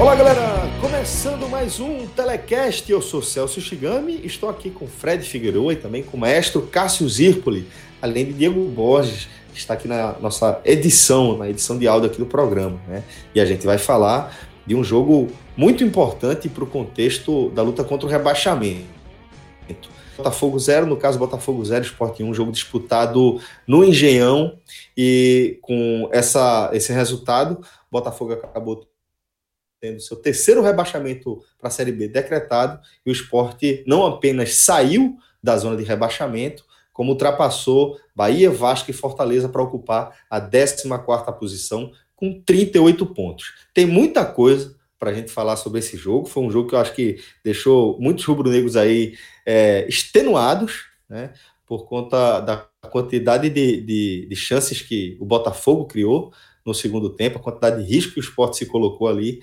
Olá, galera! Começando mais um Telecast. Eu sou Celso Shigami, estou aqui com Fred Figueiredo e também com o maestro Cássio Zirpoli, além de Diego Borges, que está aqui na nossa edição, na edição de áudio aqui do programa. Né? E a gente vai falar de um jogo muito importante para o contexto da luta contra o rebaixamento. Botafogo 0, no caso Botafogo 0, Sport 1, um jogo disputado no Engenhão e com essa, esse resultado, Botafogo acabou tendo seu terceiro rebaixamento para a Série B decretado, e o esporte não apenas saiu da zona de rebaixamento, como ultrapassou Bahia, Vasco e Fortaleza para ocupar a 14 posição com 38 pontos. Tem muita coisa para a gente falar sobre esse jogo. Foi um jogo que eu acho que deixou muitos rubro-negros aí é, extenuados, né, por conta da quantidade de, de, de chances que o Botafogo criou no segundo tempo, a quantidade de risco que o esporte se colocou ali.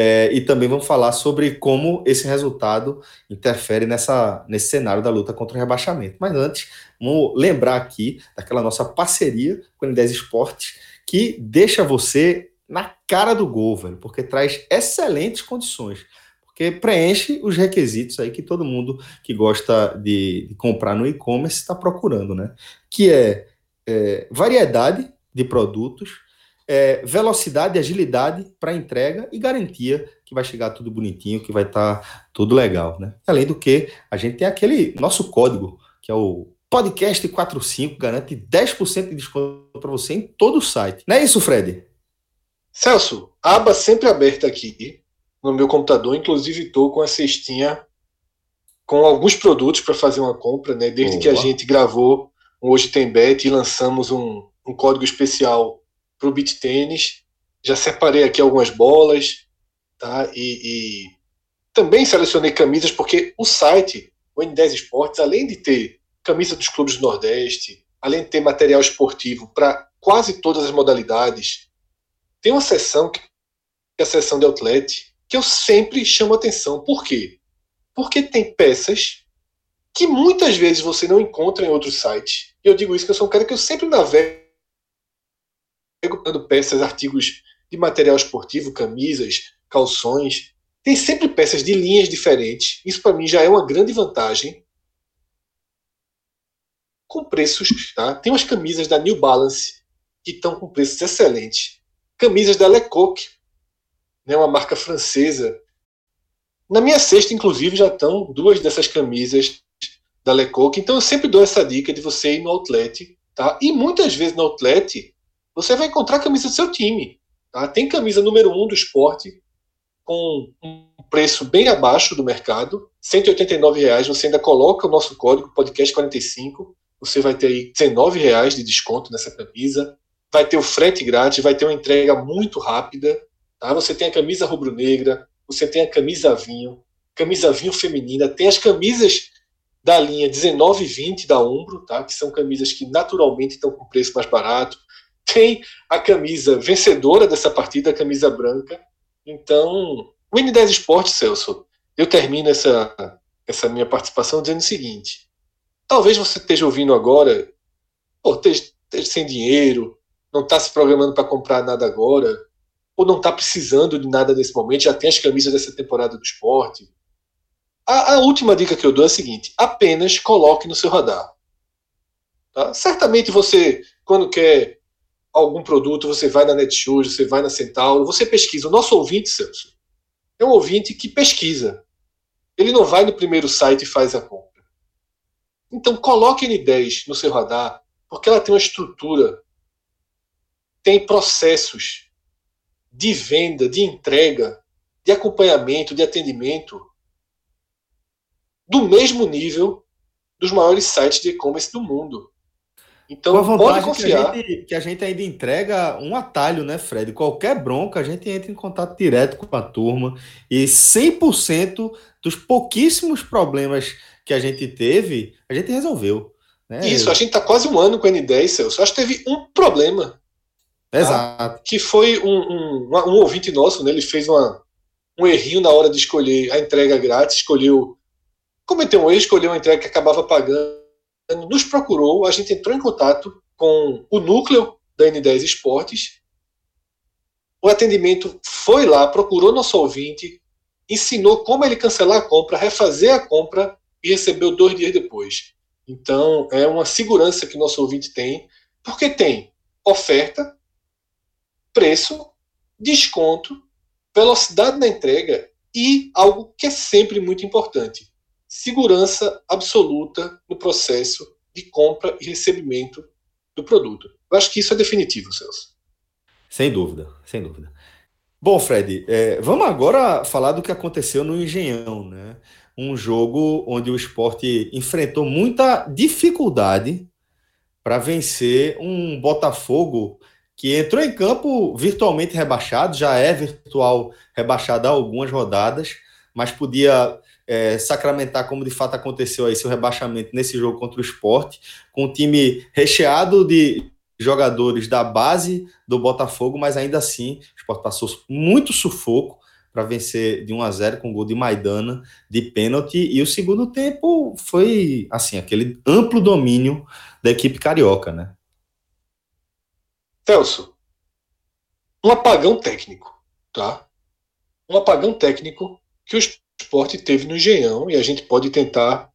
É, e também vamos falar sobre como esse resultado interfere nessa, nesse cenário da luta contra o rebaixamento. Mas antes, vamos lembrar aqui daquela nossa parceria com o N10 Esportes, que deixa você na cara do gol, velho, porque traz excelentes condições. Porque preenche os requisitos aí que todo mundo que gosta de, de comprar no e-commerce está procurando, né? Que é, é variedade de produtos, é, velocidade, agilidade para entrega e garantia que vai chegar tudo bonitinho, que vai estar tá tudo legal, né? Além do que, a gente tem aquele nosso código, que é o podcast45, garante 10% de desconto para você em todo o site. Não é isso, Fred? Celso, aba sempre aberta aqui no meu computador, inclusive estou com a cestinha com alguns produtos para fazer uma compra, né? Desde Boa. que a gente gravou Hoje Tem Bet e lançamos um, um código especial para o beat tênis. Já separei aqui algumas bolas, tá? E, e, também selecionei camisas porque o site, o N10 Esportes, além de ter camisa dos clubes do Nordeste, além de ter material esportivo para quase todas as modalidades, tem uma seção que é a seção de outlet que eu sempre chamo atenção. Por quê? Porque tem peças que muitas vezes você não encontra em outros sites. E eu digo isso que eu sou um cara que eu sempre navego recuperando peças, artigos de material esportivo, camisas, calções. Tem sempre peças de linhas diferentes. Isso para mim já é uma grande vantagem. Com preços, tá? Tem umas camisas da New Balance que estão com preços excelentes. Camisas da Lecoq, né, uma marca francesa. Na minha cesta, inclusive, já estão duas dessas camisas da Lecoq. Então eu sempre dou essa dica de você ir no outlet, tá? E muitas vezes no outlet você vai encontrar a camisa do seu time. Tá? Tem camisa número um do esporte com um preço bem abaixo do mercado, R$ reais. Você ainda coloca o nosso código podcast45, você vai ter aí R$ reais de desconto nessa camisa. Vai ter o frete grátis, vai ter uma entrega muito rápida. Tá? Você tem a camisa rubro-negra, você tem a camisa vinho, camisa vinho feminina, tem as camisas da linha 19 e 20 da Umbro, tá? que são camisas que naturalmente estão com preço mais barato tem a camisa vencedora dessa partida, a camisa branca. Então, o N10 Esporte, Celso, eu termino essa, essa minha participação dizendo o seguinte: talvez você esteja ouvindo agora, pô, esteja, esteja sem dinheiro, não está se programando para comprar nada agora, ou não está precisando de nada nesse momento, já tem as camisas dessa temporada do esporte. A, a, última dica que eu dou é a seguinte: apenas coloque no seu radar. Tá? Certamente você, quando quer algum produto, você vai na Netshoes, você vai na Centauro, você pesquisa. O nosso ouvinte, Celso, é um ouvinte que pesquisa. Ele não vai no primeiro site e faz a compra. Então, coloque N10 no seu radar, porque ela tem uma estrutura, tem processos de venda, de entrega, de acompanhamento, de atendimento do mesmo nível dos maiores sites de e-commerce do mundo. Então, pode confiar. Que a, gente, que a, gente, ainda entrega um atalho, né, Fred? Qualquer bronca, a gente entra em contato direto com a turma e 100% dos pouquíssimos problemas que a gente teve, a gente resolveu. Né? Isso, a gente está quase um ano com a N10, Celso. Acho que teve um problema. Tá? Exato. Tá? Que foi um, um, um, ouvinte nosso, né? Ele fez uma, um errinho na hora de escolher a entrega grátis, escolheu. Cometeu um erro, escolheu uma entrega que acabava pagando nos procurou, a gente entrou em contato com o núcleo da N10 Esportes. O atendimento foi lá, procurou nosso ouvinte, ensinou como ele cancelar a compra, refazer a compra e recebeu dois dias depois. Então, é uma segurança que nosso ouvinte tem, porque tem oferta, preço, desconto, velocidade na entrega e algo que é sempre muito importante: segurança absoluta no processo de compra e recebimento do produto. Eu acho que isso é definitivo, Celso. Sem dúvida, sem dúvida. Bom, Fred, é, vamos agora falar do que aconteceu no Engenhão, né? Um jogo onde o esporte enfrentou muita dificuldade para vencer um Botafogo que entrou em campo virtualmente rebaixado, já é virtual rebaixado há algumas rodadas, mas podia é, sacramentar como de fato aconteceu aí seu rebaixamento nesse jogo contra o esporte, com um time recheado de jogadores da base do Botafogo, mas ainda assim o esporte passou muito sufoco para vencer de 1 a 0 com gol de Maidana de pênalti e o segundo tempo foi assim aquele amplo domínio da equipe carioca, né? Celso, um apagão técnico, tá? Um apagão técnico que os esporte teve no Engenhão e a gente pode tentar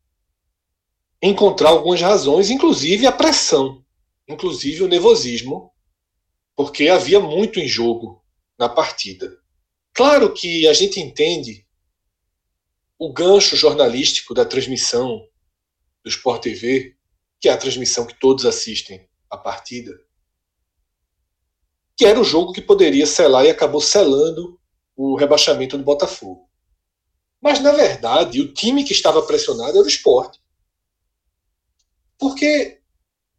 encontrar algumas razões, inclusive a pressão, inclusive o nervosismo, porque havia muito em jogo na partida. Claro que a gente entende o gancho jornalístico da transmissão do Sport TV, que é a transmissão que todos assistem à partida, que era o jogo que poderia selar e acabou selando o rebaixamento do Botafogo. Mas, na verdade, o time que estava pressionado era o esporte. Porque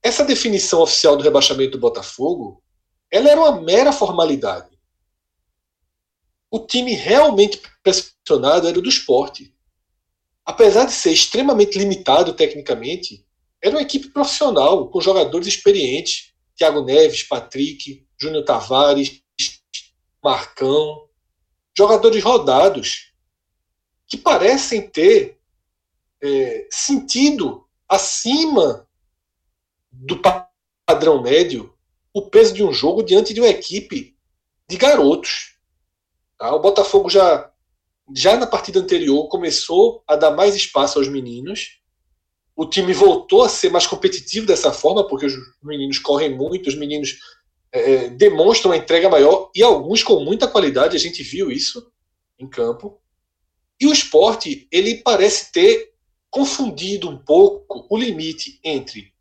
essa definição oficial do rebaixamento do Botafogo ela era uma mera formalidade. O time realmente pressionado era o do esporte. Apesar de ser extremamente limitado tecnicamente, era uma equipe profissional, com jogadores experientes. Thiago Neves, Patrick, Júnior Tavares, Marcão. Jogadores rodados que parecem ter é, sentido acima do padrão médio o peso de um jogo diante de uma equipe de garotos. Tá? O Botafogo já, já na partida anterior começou a dar mais espaço aos meninos. O time voltou a ser mais competitivo dessa forma, porque os meninos correm muito, os meninos é, demonstram uma entrega maior e alguns com muita qualidade. A gente viu isso em campo. E o esporte, ele parece ter confundido um pouco o limite entre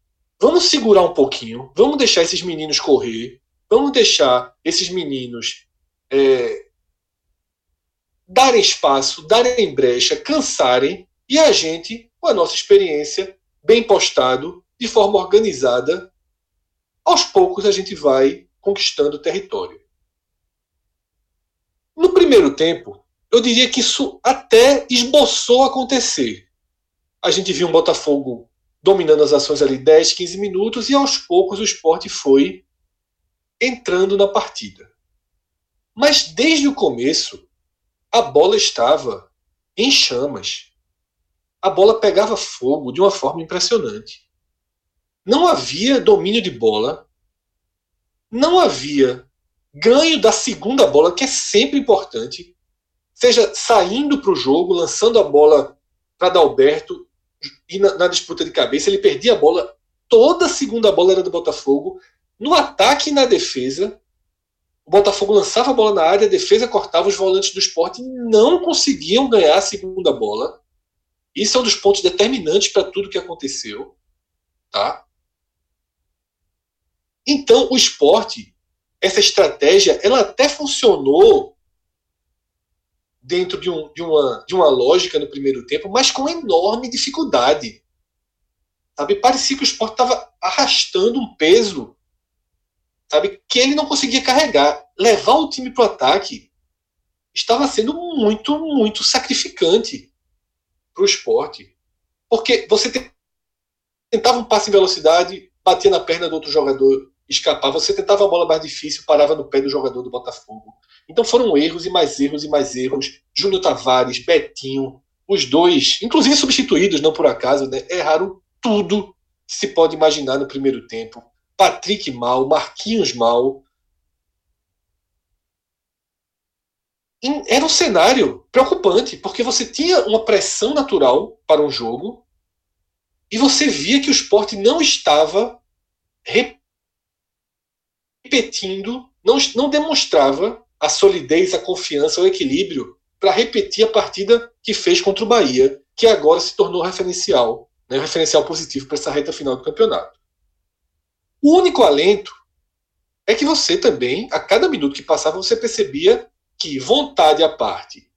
vamos segurar um pouquinho, vamos deixar esses meninos correr, vamos deixar esses meninos é, darem espaço, darem brecha, cansarem, e a gente, com a nossa experiência, bem postado, de forma organizada, aos poucos a gente vai conquistando o território. No primeiro tempo, eu diria que isso até esboçou acontecer. A gente viu um Botafogo dominando as ações ali 10, 15 minutos e aos poucos o esporte foi entrando na partida. Mas desde o começo, a bola estava em chamas. A bola pegava fogo de uma forma impressionante. Não havia domínio de bola, não havia ganho da segunda bola, que é sempre importante seja saindo para o jogo, lançando a bola para Dalberto e na, na, disputa de cabeça ele perdia a bola. Toda a segunda bola era do Botafogo. No ataque e na defesa, o Botafogo lançava a bola na área, a defesa cortava os volantes do esporte e não conseguiam ganhar a segunda bola. Isso é um dos pontos determinantes para tudo que aconteceu. Tá? Então, o esporte essa estratégia ela até funcionou dentro de, um, de, uma, de uma lógica no primeiro tempo, mas com enorme dificuldade. Sabe? Parecia que o esporte estava arrastando um peso sabe, que ele não conseguia carregar. Levar o time para o ataque estava sendo muito, muito sacrificante para o esporte. Porque você tentava um passe em velocidade, batia na perna do outro jogador, escapava. Você tentava a bola mais difícil, parava no pé do jogador do Botafogo. Então foram erros e mais erros e mais erros. Júnior Tavares, Betinho, os dois, inclusive substituídos, não por acaso, né, erraram tudo que se pode imaginar no primeiro tempo. Patrick mal, Marquinhos mal. Era um cenário preocupante, porque você tinha uma pressão natural para um jogo e você via que o esporte não estava repetindo, não, não demonstrava a solidez, a confiança, o equilíbrio para repetir a partida que fez contra o Bahia, que agora se tornou referencial, né, referencial positivo para essa reta final do campeonato. O único alento é que você também, a cada minuto que passava, você percebia que vontade à parte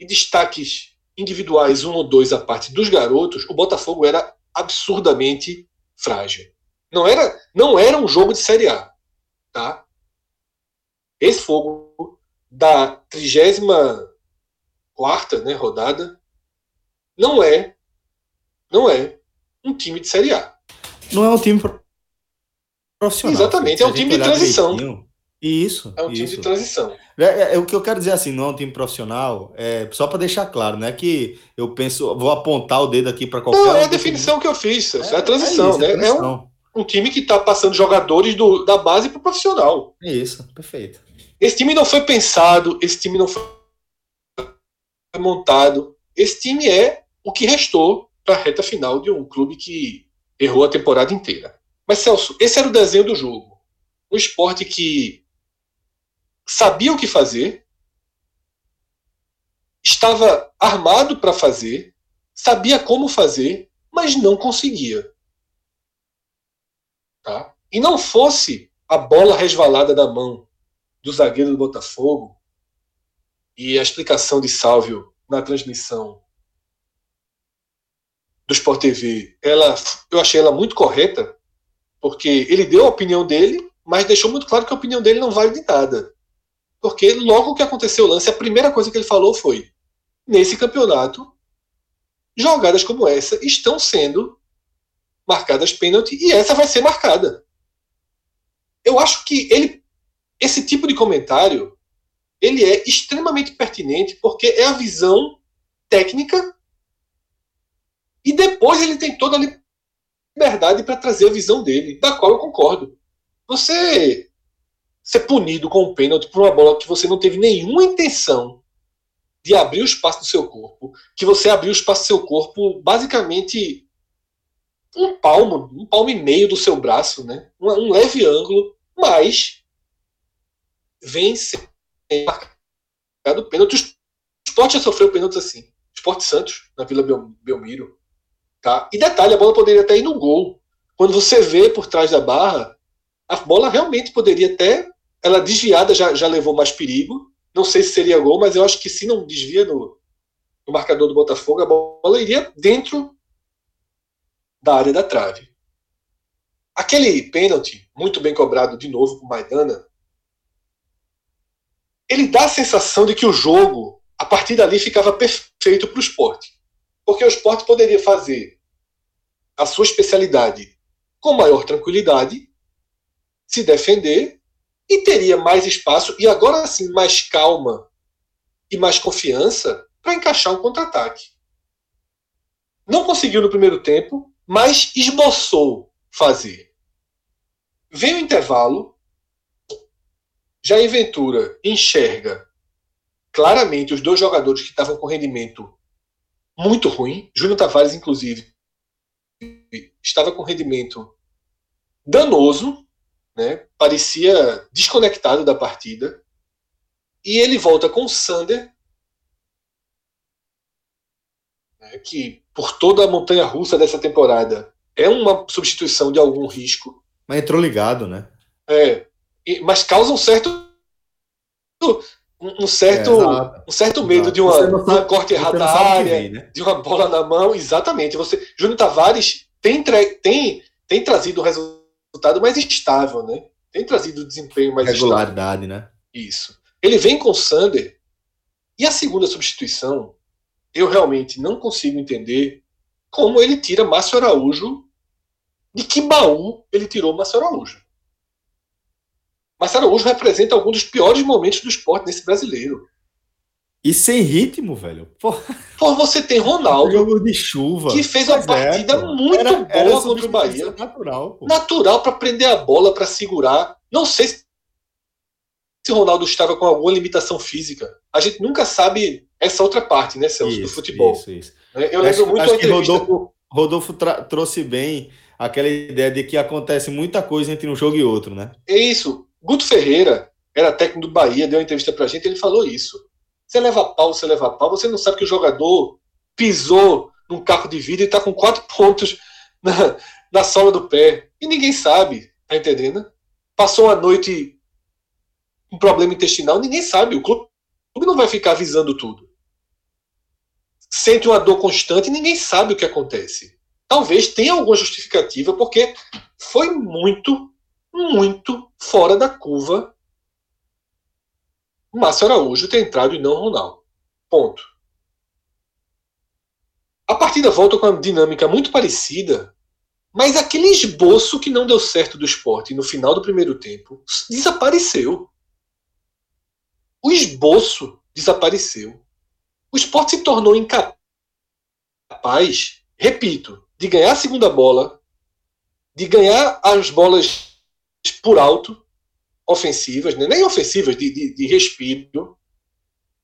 e destaques individuais, um ou dois à parte dos garotos, o Botafogo era absurdamente frágil. Não era, não era um jogo de Série A. Tá? Esse fogo da 34 né, rodada não é não é um time de Série A. Não é um time profissional. Exatamente, é um time de transição. Isso. É um isso. time de transição. É, é, é, o que eu quero dizer assim, não é um time profissional, é só para deixar claro, não é que eu penso, vou apontar o dedo aqui para qualquer. Não, é a definição que eu fiz, é, a transição, isso, né? É, um, um, time que está passando jogadores do, da base para o profissional. É isso, perfeito. Esse time não foi pensado, esse time não foi montado. Esse time é o que restou para a reta final de um clube que errou a temporada inteira. Mas, Celso, esse era o desenho do jogo. Um esporte que sabia o que fazer, estava armado para fazer, sabia como fazer, mas não conseguia. Tá? E não fosse a bola resvalada da mão do zagueiro do Botafogo e a explicação de Sálvio na transmissão do Sport TV, ela, eu achei ela muito correta, porque ele deu a opinião dele, mas deixou muito claro que a opinião dele não vale de nada. Porque logo que aconteceu o lance, a primeira coisa que ele falou foi: nesse campeonato, jogadas como essa estão sendo marcadas pênalti e essa vai ser marcada. Eu acho que ele, esse tipo de comentário ele é extremamente pertinente porque é a visão técnica e depois ele tem toda a liberdade para trazer a visão dele, da qual eu concordo. Você ser punido com um pênalti por uma bola que você não teve nenhuma intenção de abrir o espaço do seu corpo, que você abriu o espaço do seu corpo basicamente um palmo, um palmo e meio do seu braço, né? um, leve ângulo, mas vem ser marcado pênalti. O Sport já sofreu pênaltis assim. Sport Santos, na Vila Belmiro, Tá? E detalhe, a bola poderia até ir no gol. Quando você vê por trás da barra, a bola realmente poderia até. Ela desviada já, já levou mais perigo. Não sei se seria gol, mas eu acho que se não desvia no, no marcador do Botafogo, a bola iria dentro da área da trave. Aquele pênalti, muito bem cobrado de novo por Maidana, ele dá a sensação de que o jogo, a partir dali, ficava perfeito para o esporte. Porque o esporte poderia fazer a sua especialidade com maior tranquilidade, se defender e teria mais espaço e agora sim mais calma e mais confiança para encaixar um contra-ataque. Não conseguiu no primeiro tempo, mas esboçou fazer. Vem o intervalo, Jair Ventura enxerga claramente os dois jogadores que estavam com rendimento muito ruim. Júnior Tavares, inclusive, estava com rendimento danoso, né? parecia desconectado da partida. E ele volta com o Sander, né? que por toda a montanha russa dessa temporada é uma substituição de algum risco. Mas entrou ligado, né? É. mas causa um certo um certo, é, um certo medo de uma, sabe, uma corte errada da área, vem, né? de uma bola na mão, exatamente. Você, Júnior Tavares tem, tem, tem trazido um resultado mais estável, né? Tem trazido desempenho mais regularidade, estável. né? Isso. Ele vem com o Sander e a segunda substituição, eu realmente não consigo entender como ele tira Márcio Araújo de que baú ele tirou Márcio Araújo. Marcelo Araújo representa alguns dos piores momentos do esporte nesse brasileiro. E sem ritmo, velho. Pô você tem Ronaldo. Jogo de chuva. Que fez uma é, partida é, muito era, boa era contra o Bahia. Natural, pô. Natural para prender a bola, para segurar. Não sei se Ronaldo estava com alguma limitação física. A gente nunca sabe essa outra parte, né, Celso, isso, do futebol. Isso, isso. Eu lembro acho, muito acho que Rodolfo, Rodolfo trouxe bem aquela ideia de que acontece muita coisa entre um jogo e outro, né? É isso. Guto Ferreira era técnico do Bahia, deu uma entrevista pra gente, ele falou isso. Você leva pau, você leva pau, você não sabe que o jogador pisou num caco de vidro e tá com quatro pontos na, na sola do pé. E ninguém sabe, tá entendendo? Passou uma noite com problema intestinal, ninguém sabe. O clube não vai ficar avisando tudo. Sente uma dor constante e ninguém sabe o que acontece. Talvez tenha alguma justificativa, porque foi muito muito fora da curva Márcio Araújo ter entrado e não Ronaldo. Ponto. A partida volta com uma dinâmica muito parecida, mas aquele esboço que não deu certo do esporte no final do primeiro tempo desapareceu. O esboço desapareceu. O esporte se tornou incapaz, repito, de ganhar a segunda bola, de ganhar as bolas por alto, ofensivas, né? nem ofensivas, de, de, de respiro,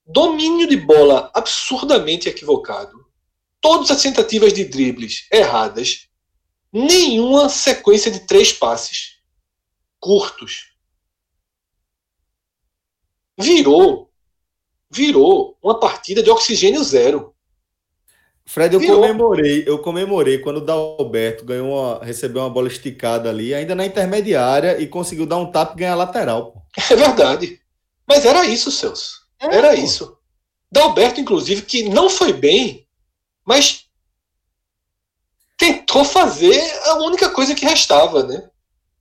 domínio de bola absurdamente equivocado, todas as tentativas de dribles erradas, nenhuma sequência de três passes curtos. Virou, virou uma partida de oxigênio zero. Fred, eu comemorei, eu comemorei quando o Dalberto ganhou uma, recebeu uma bola esticada ali, ainda na intermediária, e conseguiu dar um tapa e ganhar lateral. É verdade. Mas era isso, Celso. É, era pô. isso. Dalberto, inclusive, que não foi bem, mas tentou fazer a única coisa que restava, né?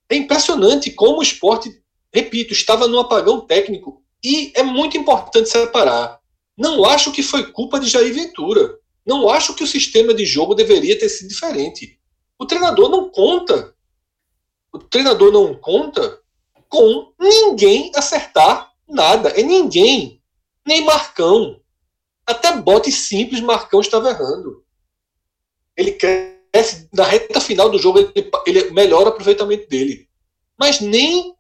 É impressionante como o esporte, repito, estava no apagão técnico. E é muito importante separar. Não acho que foi culpa de Jair Ventura. Não acho que o sistema de jogo deveria ter sido diferente. O treinador não conta. O treinador não conta com ninguém acertar nada. É ninguém. Nem Marcão. Até bote simples, Marcão estava errando. Ele cresce na reta final do jogo, ele, ele melhora o aproveitamento dele. Mas nem,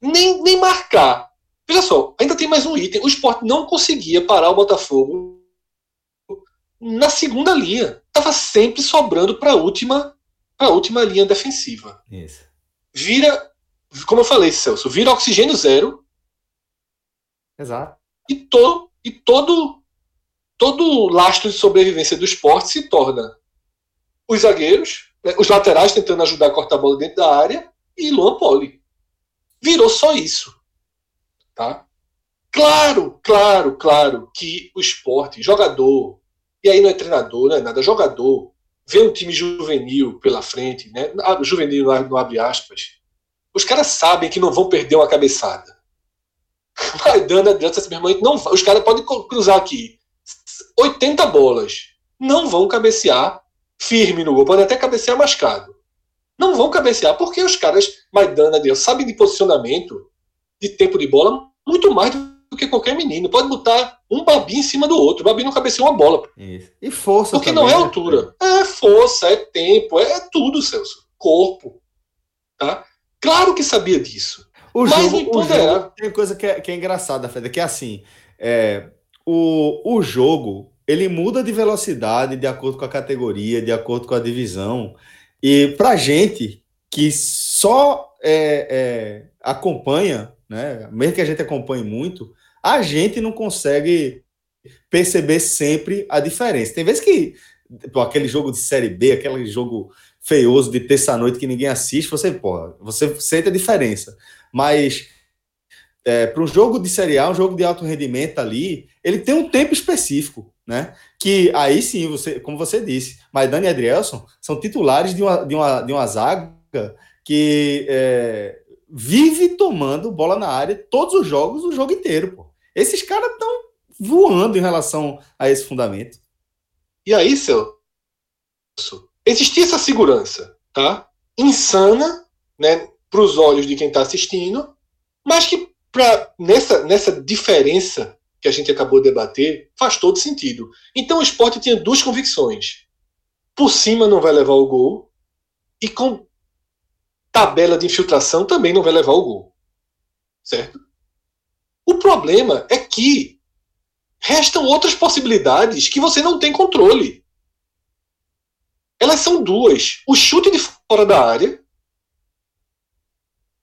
nem, nem marcar. Veja só, ainda tem mais um item. O esporte não conseguia parar o Botafogo na segunda linha. Estava sempre sobrando para a última, a última linha defensiva. Isso. Vira, como eu falei, Celso, vira oxigênio zero. Exato. E todo, e todo, todo lastro de sobrevivência do esporte se torna os zagueiros, né, os laterais tentando ajudar a cortar a bola dentro da área e Luan Poli. Virou só isso. Tá? Claro, claro, claro que o esporte, jogador, e aí não é treinador, não é nada, jogador. Vê um time juvenil pela frente, né? Ah, juvenil não abre aspas. Os caras sabem que não vão perder uma cabeçada. Vai dando adianta meu irmão. Não, os caras podem cruzar aqui 80 bolas. Não vão cabecear firme no gol. Podem até cabecear mascado. Não vão cabecear porque os caras, Maidana, Deus, sabem de posicionamento, de tempo de bola, muito mais do do que qualquer menino. Pode botar um Babi em cima do outro. O Babi não cabeceou uma bola. Isso. E força Porque também, não é né? altura. É força, é tempo, é, tudo, Celso. Corpo. Tá? Claro que sabia disso. O mas jogo, o jogo tem coisa que é, que é engraçada, Fred, que é assim, é, o, o jogo, ele muda de velocidade de acordo com a categoria, de acordo com a divisão. E pra gente que só é, é, acompanha, né, mesmo que a gente acompanhe muito, a gente não consegue perceber sempre a diferença. Tem vezes que pô, aquele jogo de série B, aquele jogo feioso de terça-noite que ninguém assiste, você, pô, você sente a diferença. Mas é, para um jogo de Série A, um jogo de alto rendimento ali, ele tem um tempo específico, né? Que aí sim, você, como você disse, Maidana e Adrielson são titulares de uma, de uma, de uma zaga que é, vive tomando bola na área todos os jogos, o jogo inteiro, pô. Esses caras estão voando em relação a esse fundamento. E aí, Celso, existia essa segurança, tá? Insana, né, para os olhos de quem está assistindo, mas que pra, nessa, nessa diferença que a gente acabou de debater, faz todo sentido. Então o esporte tinha duas convicções. Por cima não vai levar o gol, e com tabela de infiltração também não vai levar o gol. Certo? O problema é que restam outras possibilidades que você não tem controle. Elas são duas: o chute de fora da área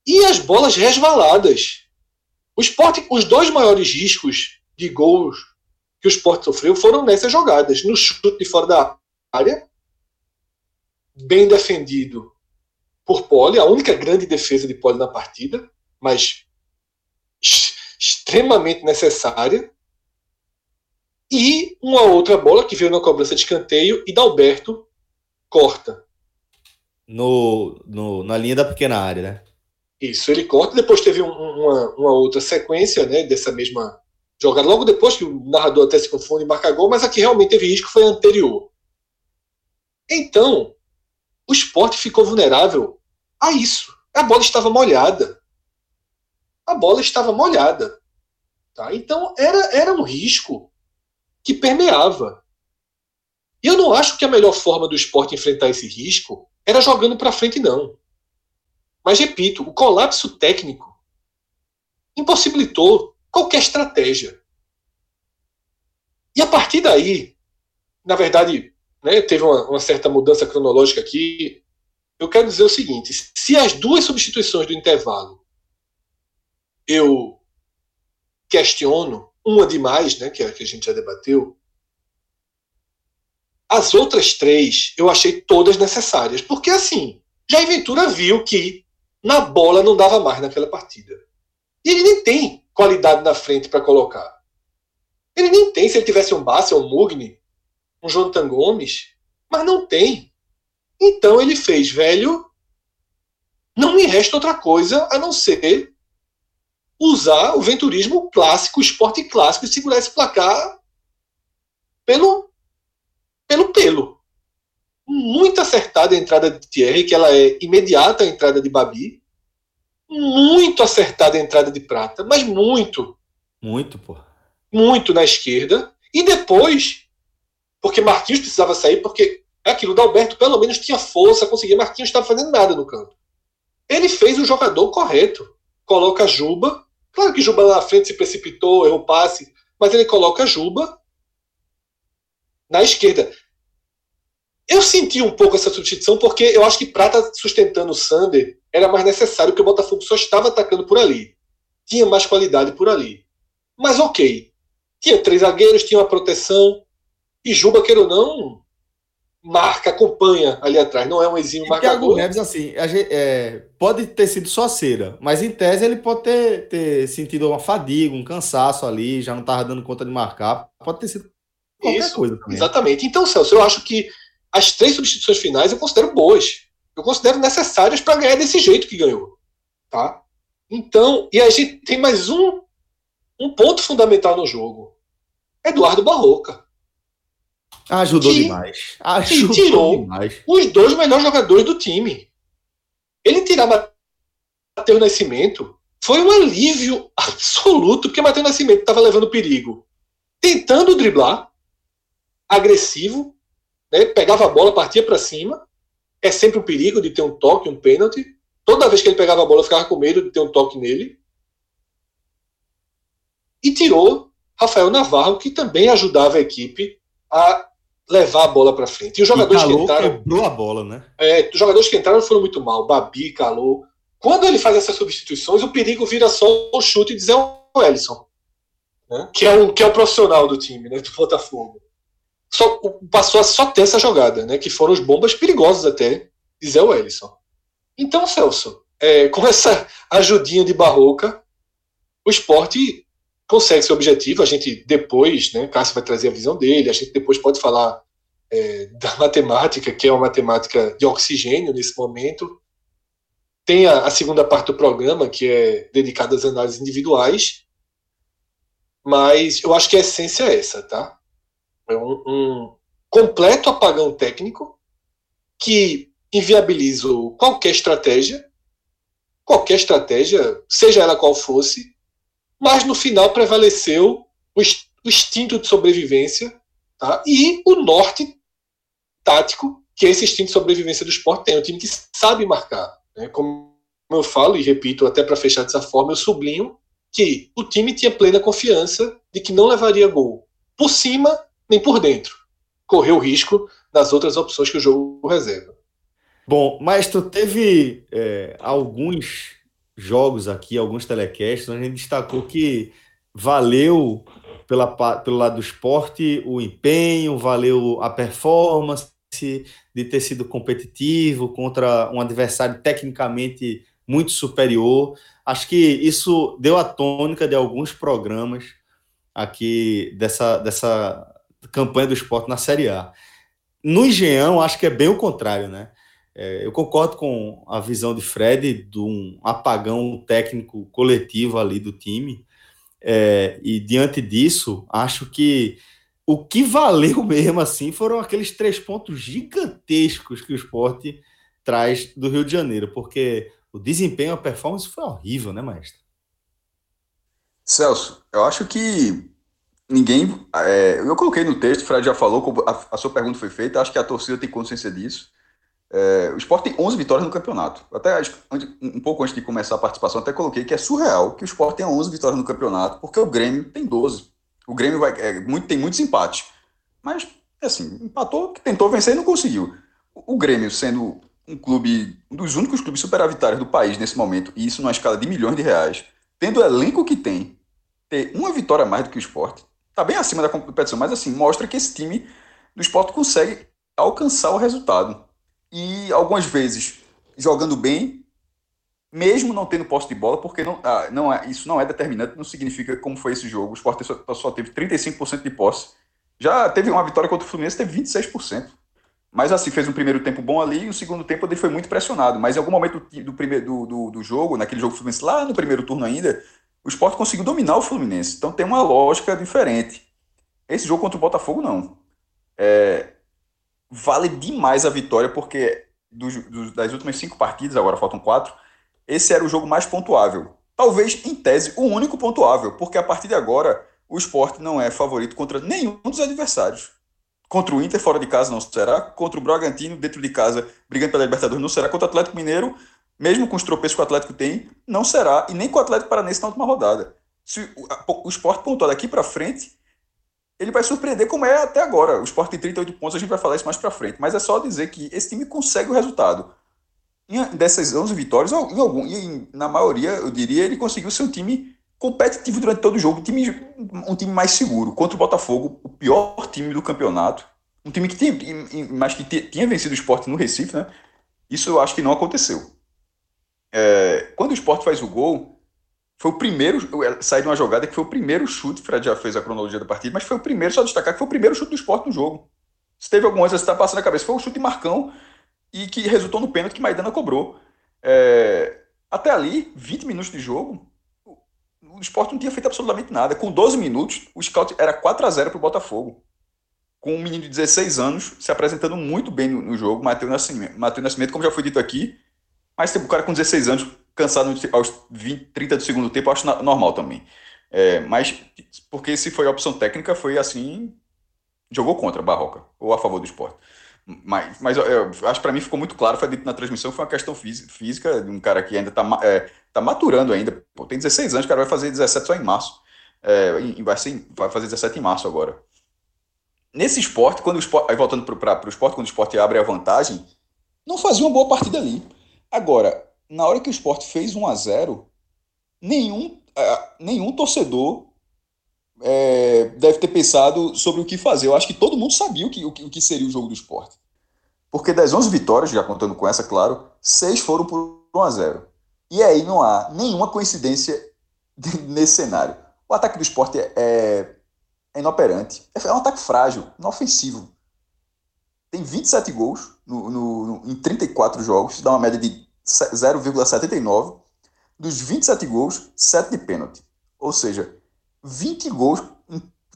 e as bolas resvaladas. O esporte, os dois maiores riscos de gols que o esporte sofreu foram nessas jogadas. No chute de fora da área, bem defendido por Pole, a única grande defesa de Pole na partida, mas extremamente necessária. E uma outra bola que veio na cobrança de escanteio e Dalberto corta. No, no, na linha da pequena área, né? Isso, ele corta. Depois teve um, uma, uma outra sequência né, dessa mesma jogada. Logo depois que o narrador até se confunde e marca gol, mas aqui realmente teve risco, foi anterior. Então, o esporte ficou vulnerável a isso. A bola estava molhada. A bola estava molhada. Tá? Então, era, era um risco que permeava. E eu não acho que a melhor forma do esporte enfrentar esse risco era jogando para frente, não. Mas repito, o colapso técnico impossibilitou qualquer estratégia. E a partir daí, na verdade, né, teve uma, uma certa mudança cronológica aqui. Eu quero dizer o seguinte: se as duas substituições do intervalo eu questiono, uma demais, né, que é a que a gente já debateu, as outras três eu achei todas necessárias. Porque assim, Jair Ventura viu que na bola não dava mais naquela partida. E ele nem tem qualidade na frente para colocar. Ele nem tem, se ele tivesse um Bassi, um Mugni, um Jonathan Gomes, mas não tem. Então ele fez, velho, não me resta outra coisa a não ser usar o venturismo clássico, o esporte clássico, e segurar esse placar pelo pelo pelo muito acertada a entrada de Thierry, que ela é imediata a entrada de Babi. Muito acertada a entrada de Prata, mas muito. Muito, pô. Muito na esquerda. E depois, porque Marquinhos precisava sair, porque é aquilo, o Alberto pelo menos tinha força, conseguia. Marquinhos estava fazendo nada no campo. Ele fez o jogador correto. Coloca Juba. Claro que Juba lá na frente se precipitou, errou passe, mas ele coloca Juba na esquerda. Eu senti um pouco essa substituição porque eu acho que Prata sustentando o Sander era mais necessário, porque o Botafogo só estava atacando por ali. Tinha mais qualidade por ali. Mas ok. Tinha três zagueiros, tinha uma proteção. E Juba, queira ou não, marca, acompanha ali atrás. Não é um exímio marcador. Thiago Neves, assim, gente, é, pode ter sido só cera, mas em tese ele pode ter, ter sentido uma fadiga, um cansaço ali, já não estava dando conta de marcar. Pode ter sido qualquer Isso, coisa também. Exatamente. Então, Celso, eu acho que as três substituições finais eu considero boas. Eu considero necessárias para ganhar desse jeito que ganhou. Tá? Então, e a gente tem mais um, um ponto fundamental no jogo. Eduardo Barroca. Ajudou que, demais. Ajudou tirou demais. os dois melhores jogadores do time. Ele tirar Matheus Nascimento foi um alívio absoluto, porque Matheus Nascimento estava levando perigo. Tentando driblar, agressivo, né? pegava a bola, partia para cima. É sempre um perigo de ter um toque, um pênalti. Toda vez que ele pegava a bola, eu ficava com medo de ter um toque nele. E tirou Rafael Navarro, que também ajudava a equipe a levar a bola para frente. E os jogadores e que entraram. quebrou a bola, né? É, os jogadores que entraram foram muito mal. Babi, Calou. Quando ele faz essas substituições, o perigo vira só o chute de Zé Wellison, né? que, é o, que é o profissional do time, né? do Botafogo só, passou a só ter essa jogada, né? Que foram os bombas perigosas até de Zé Wellison. Então, Celso, é, com essa ajudinha de Barroca, o esporte consegue seu objetivo. A gente depois, né, Cássio vai trazer a visão dele, a gente depois pode falar é, da matemática, que é uma matemática de oxigênio nesse momento. Tem a, a segunda parte do programa, que é dedicada às análises individuais, mas eu acho que a essência é essa, tá? É um, um completo apagão técnico que inviabiliza qualquer estratégia, qualquer estratégia, seja ela qual fosse, mas no final prevaleceu o, instinto de sobrevivência tá? e o norte tático que esse instinto de sobrevivência do esporte tem. É um time que sabe marcar. Né? Como eu falo e repito até para fechar dessa forma, eu sublinho que o time tinha plena confiança de que não levaria gol por cima nem por dentro. Correu risco nas outras opções que o jogo reserva. Bom, Maestro, teve é, alguns jogos aqui, alguns telecasts, a gente destacou que valeu pela, pelo lado do esporte o empenho, valeu a performance de ter sido competitivo contra um adversário tecnicamente muito superior. Acho que isso deu a tônica de alguns programas aqui dessa, dessa campanha do esporte na Série A. No Engenhão, acho que é bem o contrário, né? É, eu concordo com a visão de Fred de um apagão técnico coletivo ali do time. É, e diante disso, acho que o que valeu mesmo assim foram aqueles três pontos gigantescos que o esporte traz do Rio de Janeiro, porque o desempenho, a performance foi horrível, né, maestro? Celso, eu acho que ninguém. É, eu coloquei no texto, o Fred já falou, a, a sua pergunta foi feita, acho que a torcida tem consciência disso. É, o Sport tem 11 vitórias no campeonato. Até um pouco antes de começar a participação, até coloquei que é surreal que o Sport tenha 11 vitórias no campeonato, porque o Grêmio tem 12. O Grêmio vai, é, muito, tem muitos empates. Mas, assim, empatou, tentou vencer e não conseguiu. O Grêmio, sendo um clube, um dos únicos clubes superavitários do país nesse momento, e isso numa escala de milhões de reais, tendo o elenco que tem, ter uma vitória a mais do que o Sport, tá bem acima da competição, mas assim, mostra que esse time do Sport consegue alcançar o resultado e algumas vezes jogando bem, mesmo não tendo posse de bola, porque não, ah, não é, isso não é determinante, não significa como foi esse jogo. O Sport só, só teve 35% de posse. Já teve uma vitória contra o Fluminense, teve 26%. Mas assim, fez um primeiro tempo bom ali e o segundo tempo ele foi muito pressionado. Mas em algum momento do, primeiro, do, do, do jogo, naquele jogo Fluminense, lá no primeiro turno ainda, o Sport conseguiu dominar o Fluminense. Então tem uma lógica diferente. Esse jogo contra o Botafogo, não. É, vale demais a vitória, porque das últimas cinco partidas, agora faltam quatro, esse era o jogo mais pontuável. Talvez, em tese, o único pontuável, porque a partir de agora o esporte não é favorito contra nenhum dos adversários. Contra o Inter, fora de casa, não será. Contra o Bragantino, dentro de casa, brigando pela Libertadores, não será. Contra o Atlético Mineiro, mesmo com os tropeços que o Atlético tem, não será. E nem com o Atlético Paranense na última rodada. Se o, o esporte pontuar daqui para frente, ele vai surpreender como é até agora. O Sport tem 38 pontos, a gente vai falar isso mais para frente. Mas é só dizer que esse time consegue o resultado. Dessas 11 vitórias, em algum, em, na maioria, eu diria, ele conseguiu ser um time competitivo durante todo o jogo, um time, um time mais seguro. Contra o Botafogo, o pior time do campeonato. Um time que tinha, mas que tinha vencido o esporte no Recife, né? Isso eu acho que não aconteceu. É, quando o esporte faz o gol, foi o primeiro, sai de uma jogada que foi o primeiro chute, Fred já fez a cronologia da partida, mas foi o primeiro, só destacar que foi o primeiro chute do esporte no jogo. Se teve alguma coisa que está passando na cabeça, foi o chute de Marcão e que resultou no pênalti que Maidana cobrou. É, até ali, 20 minutos de jogo, o esporte não tinha feito absolutamente nada. Com 12 minutos, o scout era 4 a 0 para o Botafogo. Com um menino de 16 anos se apresentando muito bem no, no jogo, Matheus Nascimento, Nascimento, como já foi dito aqui, mas tem um cara com 16 anos cansado aos 20, 30 do segundo tempo, eu acho normal também. É, mas, porque se foi a opção técnica, foi assim, jogou contra a Barroca, ou a favor do esporte. Mas, mas eu, acho que para mim ficou muito claro, foi dito na transmissão, foi uma questão física de um cara que ainda está é, tá maturando ainda. Pô, tem 16 anos, o cara vai fazer 17 só em março. É, vai, ser, vai fazer 17 em março agora. Nesse esporte, quando o esporte, aí voltando para o esporte, quando o esporte abre a vantagem, não fazia uma boa partida ali. Agora, na hora que o esporte fez 1 a 0 nenhum, uh, nenhum torcedor é, deve ter pensado sobre o que fazer. Eu acho que todo mundo sabia o que, o que, o que seria o jogo do esporte. Porque das 11 vitórias, já contando com essa, claro, seis foram por 1 a 0 E aí não há nenhuma coincidência nesse cenário. O ataque do esporte é, é, é inoperante. É um ataque frágil, inofensivo. Tem 27 gols no, no, no, em 34 jogos, dá uma média de 0,79. Dos 27 gols, 7 de pênalti. Ou seja, 20 gols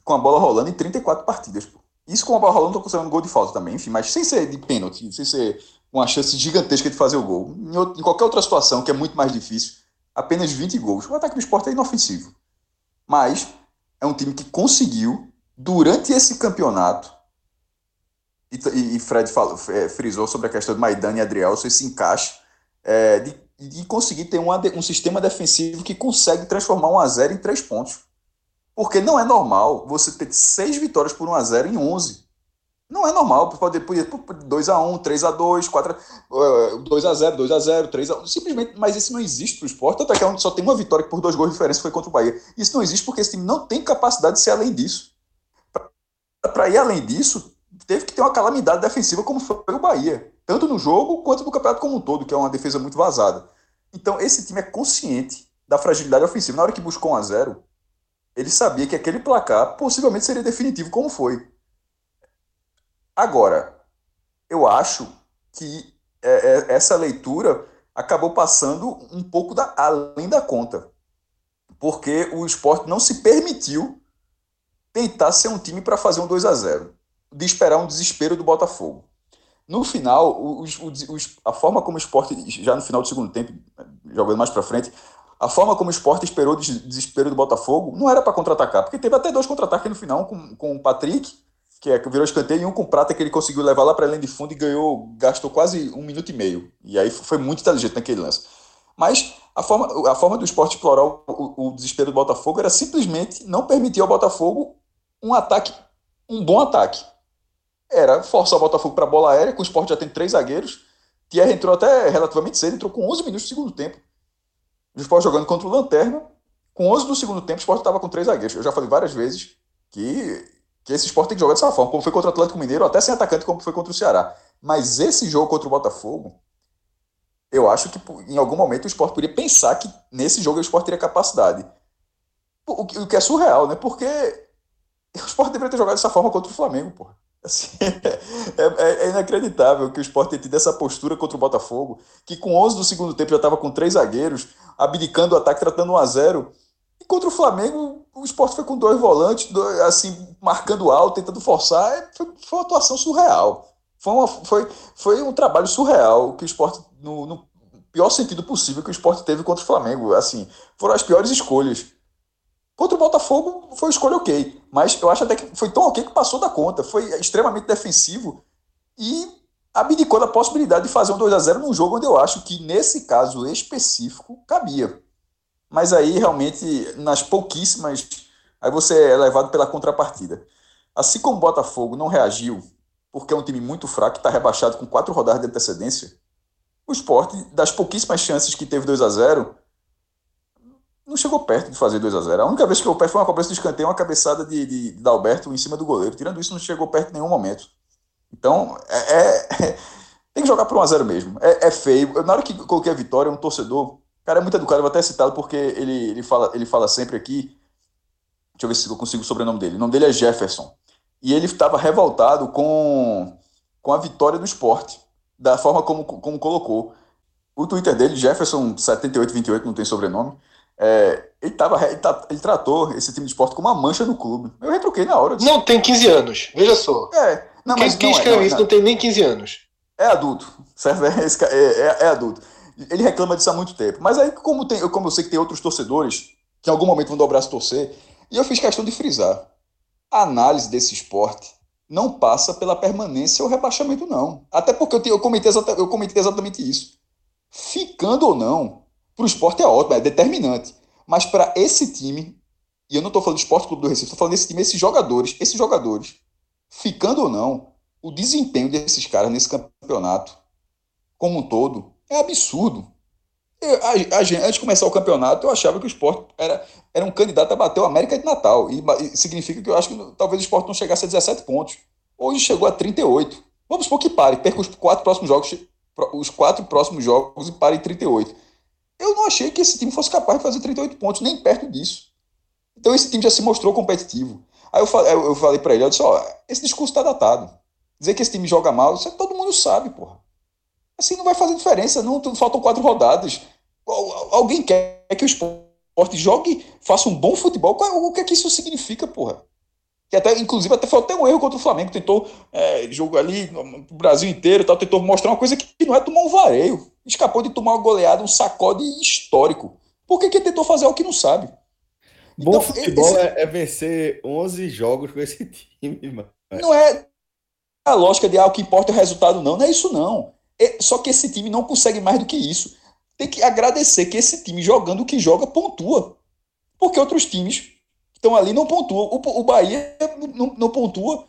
com a bola rolando em 34 partidas. Isso com a bola rolando, estou considerando gol de falta também, enfim, mas sem ser de pênalti, sem ser uma chance gigantesca de fazer o gol. Em, outro, em qualquer outra situação, que é muito mais difícil, apenas 20 gols. O ataque do esporte é inofensivo. Mas é um time que conseguiu, durante esse campeonato, e, e Fred falou, é, frisou sobre a questão de Maidana e Adrielson, esse encaixe, é, de, de conseguir ter uma, um sistema defensivo que consegue transformar um a 0 em três pontos. Porque não é normal você ter seis vitórias por 1 a 0 em 11. Não é normal, pode poder 2 a 1, 3 a 2, 4 2 a 0, 2 a 0, 3 a 1, simplesmente, mas isso não existe para o esporte, até que é só tem uma vitória por dois gols de diferença foi contra o Bahia. Isso não existe porque esse time não tem capacidade de ser além disso. Para ir além disso, teve que ter uma calamidade defensiva como foi o Bahia, tanto no jogo quanto no campeonato como um todo, que é uma defesa muito vazada. Então, esse time é consciente da fragilidade ofensiva. Na hora que buscou 1 a 0, ele sabia que aquele placar possivelmente seria definitivo, como foi. Agora, eu acho que é, é, essa leitura acabou passando um pouco da, além da conta. Porque o esporte não se permitiu tentar ser um time para fazer um 2 a 0 de esperar um desespero do Botafogo. No final, os, os, a forma como o esporte, já no final do segundo tempo, jogando mais para frente, a forma como o esporte esperou o desespero do Botafogo não era para contra-atacar, porque teve até dois contra-ataques no final, com, com o Patrick, que é que virou escanteio, e um com Prata que ele conseguiu levar lá para além de fundo e ganhou, gastou quase um minuto e meio. E aí foi muito inteligente naquele lance. Mas a forma, a forma do esporte explorar o, o, o desespero do Botafogo era simplesmente não permitir ao Botafogo um ataque, um bom ataque. Era forçar o Botafogo para a bola aérea, com o esporte já tem três zagueiros. Thierry entrou até relativamente cedo, entrou com 11 minutos do segundo tempo. O esporte jogando contra o Lanterna. Com 11 do segundo tempo, o esporte estava com três zagueiros. Eu já falei várias vezes que, que esse esporte tem que jogar dessa forma, como foi contra o Atlético Mineiro, até sem atacante, como foi contra o Ceará. Mas esse jogo contra o Botafogo, eu acho que em algum momento o esporte poderia pensar que nesse jogo o esporte teria capacidade. O que, é surreal, né? Porque o esporte deveria ter jogado dessa forma contra o Flamengo, porra. Assim, é, é, é, inacreditável que o Sport tenha tido essa postura contra o Botafogo, que com 11 do segundo tempo já estava com três zagueiros, abdicando o ataque, tratando 1 a 0 E contra o Flamengo, o Sport foi com dois volantes, dois, assim, marcando alto, tentando forçar. É, foi, foi, uma atuação surreal. Foi, uma, foi, foi um trabalho surreal que o Sport, no, no pior sentido possível, que o Sport teve contra o Flamengo. Assim, foram as piores escolhas. Contra o Botafogo foi uma escolha ok, mas eu acho até que foi tão ok que passou da conta. Foi extremamente defensivo e abdicou da possibilidade de fazer um 2 a 0 num jogo onde eu acho que, nesse caso específico, cabia. Mas aí, realmente, nas pouquíssimas. Aí você é levado pela contrapartida. Assim como o Botafogo não reagiu, porque é um time muito fraco, está rebaixado com quatro rodadas de antecedência, o esporte, das pouquíssimas chances que teve 2 a 0 não chegou perto de fazer 2 a 0 A única vez que o pé foi uma cobrança de escanteio, uma cabeçada de, de, de Dalberto em cima do goleiro. Tirando isso, não chegou perto em nenhum momento. Então, é, é, tem que jogar por 1 a 0 mesmo. É, é, feio. Na hora que coloquei a vitória, um torcedor, cara, é muito educado, eu vou até citá-lo porque ele, ele, fala, ele fala sempre aqui. Deixa eu ver se eu consigo o sobrenome dele. O nome dele é Jefferson. E ele estava revoltado com, com a vitória do esporte, da forma como, como colocou. O Twitter dele, Jefferson7828, não tem sobrenome é, ele, tava, ele, tá, ele, tratou esse time de esporte como uma mancha no clube. Eu retruquei na hora. Disse, não tem 15 anos, veja só. É, não, quem, mas quem não escreve é, isso não, não, tem nem 15 anos. É adulto, certo? É, é, é, adulto. Ele reclama disso há muito tempo. Mas aí, como, tem, como eu sei que tem outros torcedores que em algum momento vão dobrar se torcer, e eu fiz questão de frisar. A análise desse esporte não passa pela permanência ou rebaixamento, não. Até porque eu, te, eu, comentei, eu comentei exatamente isso. Ficando ou não, para o esporte é ótimo, é determinante. Mas para esse time, e eu não estou falando do Esporte Clube do Recife, estou falando desse time, esses jogadores, esses jogadores, ficando ou não, o desempenho desses caras nesse campeonato, como um todo, é absurdo. Eu, a, a, antes de começar o campeonato, eu achava que o esporte era, era um candidato a bater o América de Natal. E, e significa que eu acho que talvez o esporte não chegasse a 17 pontos. Hoje chegou a 38. Vamos supor que pare, perca os quatro próximos jogos, os quatro próximos jogos e pare em 38 Eu não achei que esse time fosse capaz de fazer 38 pontos, nem perto disso. Então esse time já se mostrou competitivo. Aí eu falei, eu falei para ele, ó, esse discurso tá datado. Dizer que esse time joga mal, isso é todo mundo sabe, porra. Assim não vai fazer diferença, não, faltam quatro rodadas. Alguém quer que o esporte jogue, faça um bom futebol, o que é que isso significa, porra? Que até, inclusive, até foi até um erro contra o Flamengo, tentou é, jogo ali no Brasil inteiro, tal, tentou mostrar uma coisa que não é tomar um vareio. Escapou de tomar uma goleada, um sacode histórico. Por que, que tentou fazer o que não sabe? Bom então, futebol esse... é, é, vencer 11 jogos com esse time, mano. Não é a lógica de ah, o que importa é o resultado, não. Não é isso, não. É, só que esse time não consegue mais do que isso. Tem que agradecer que esse time, jogando o que joga, pontua. Porque outros times estão ali não pontuam. O, o Bahia não, não, pontua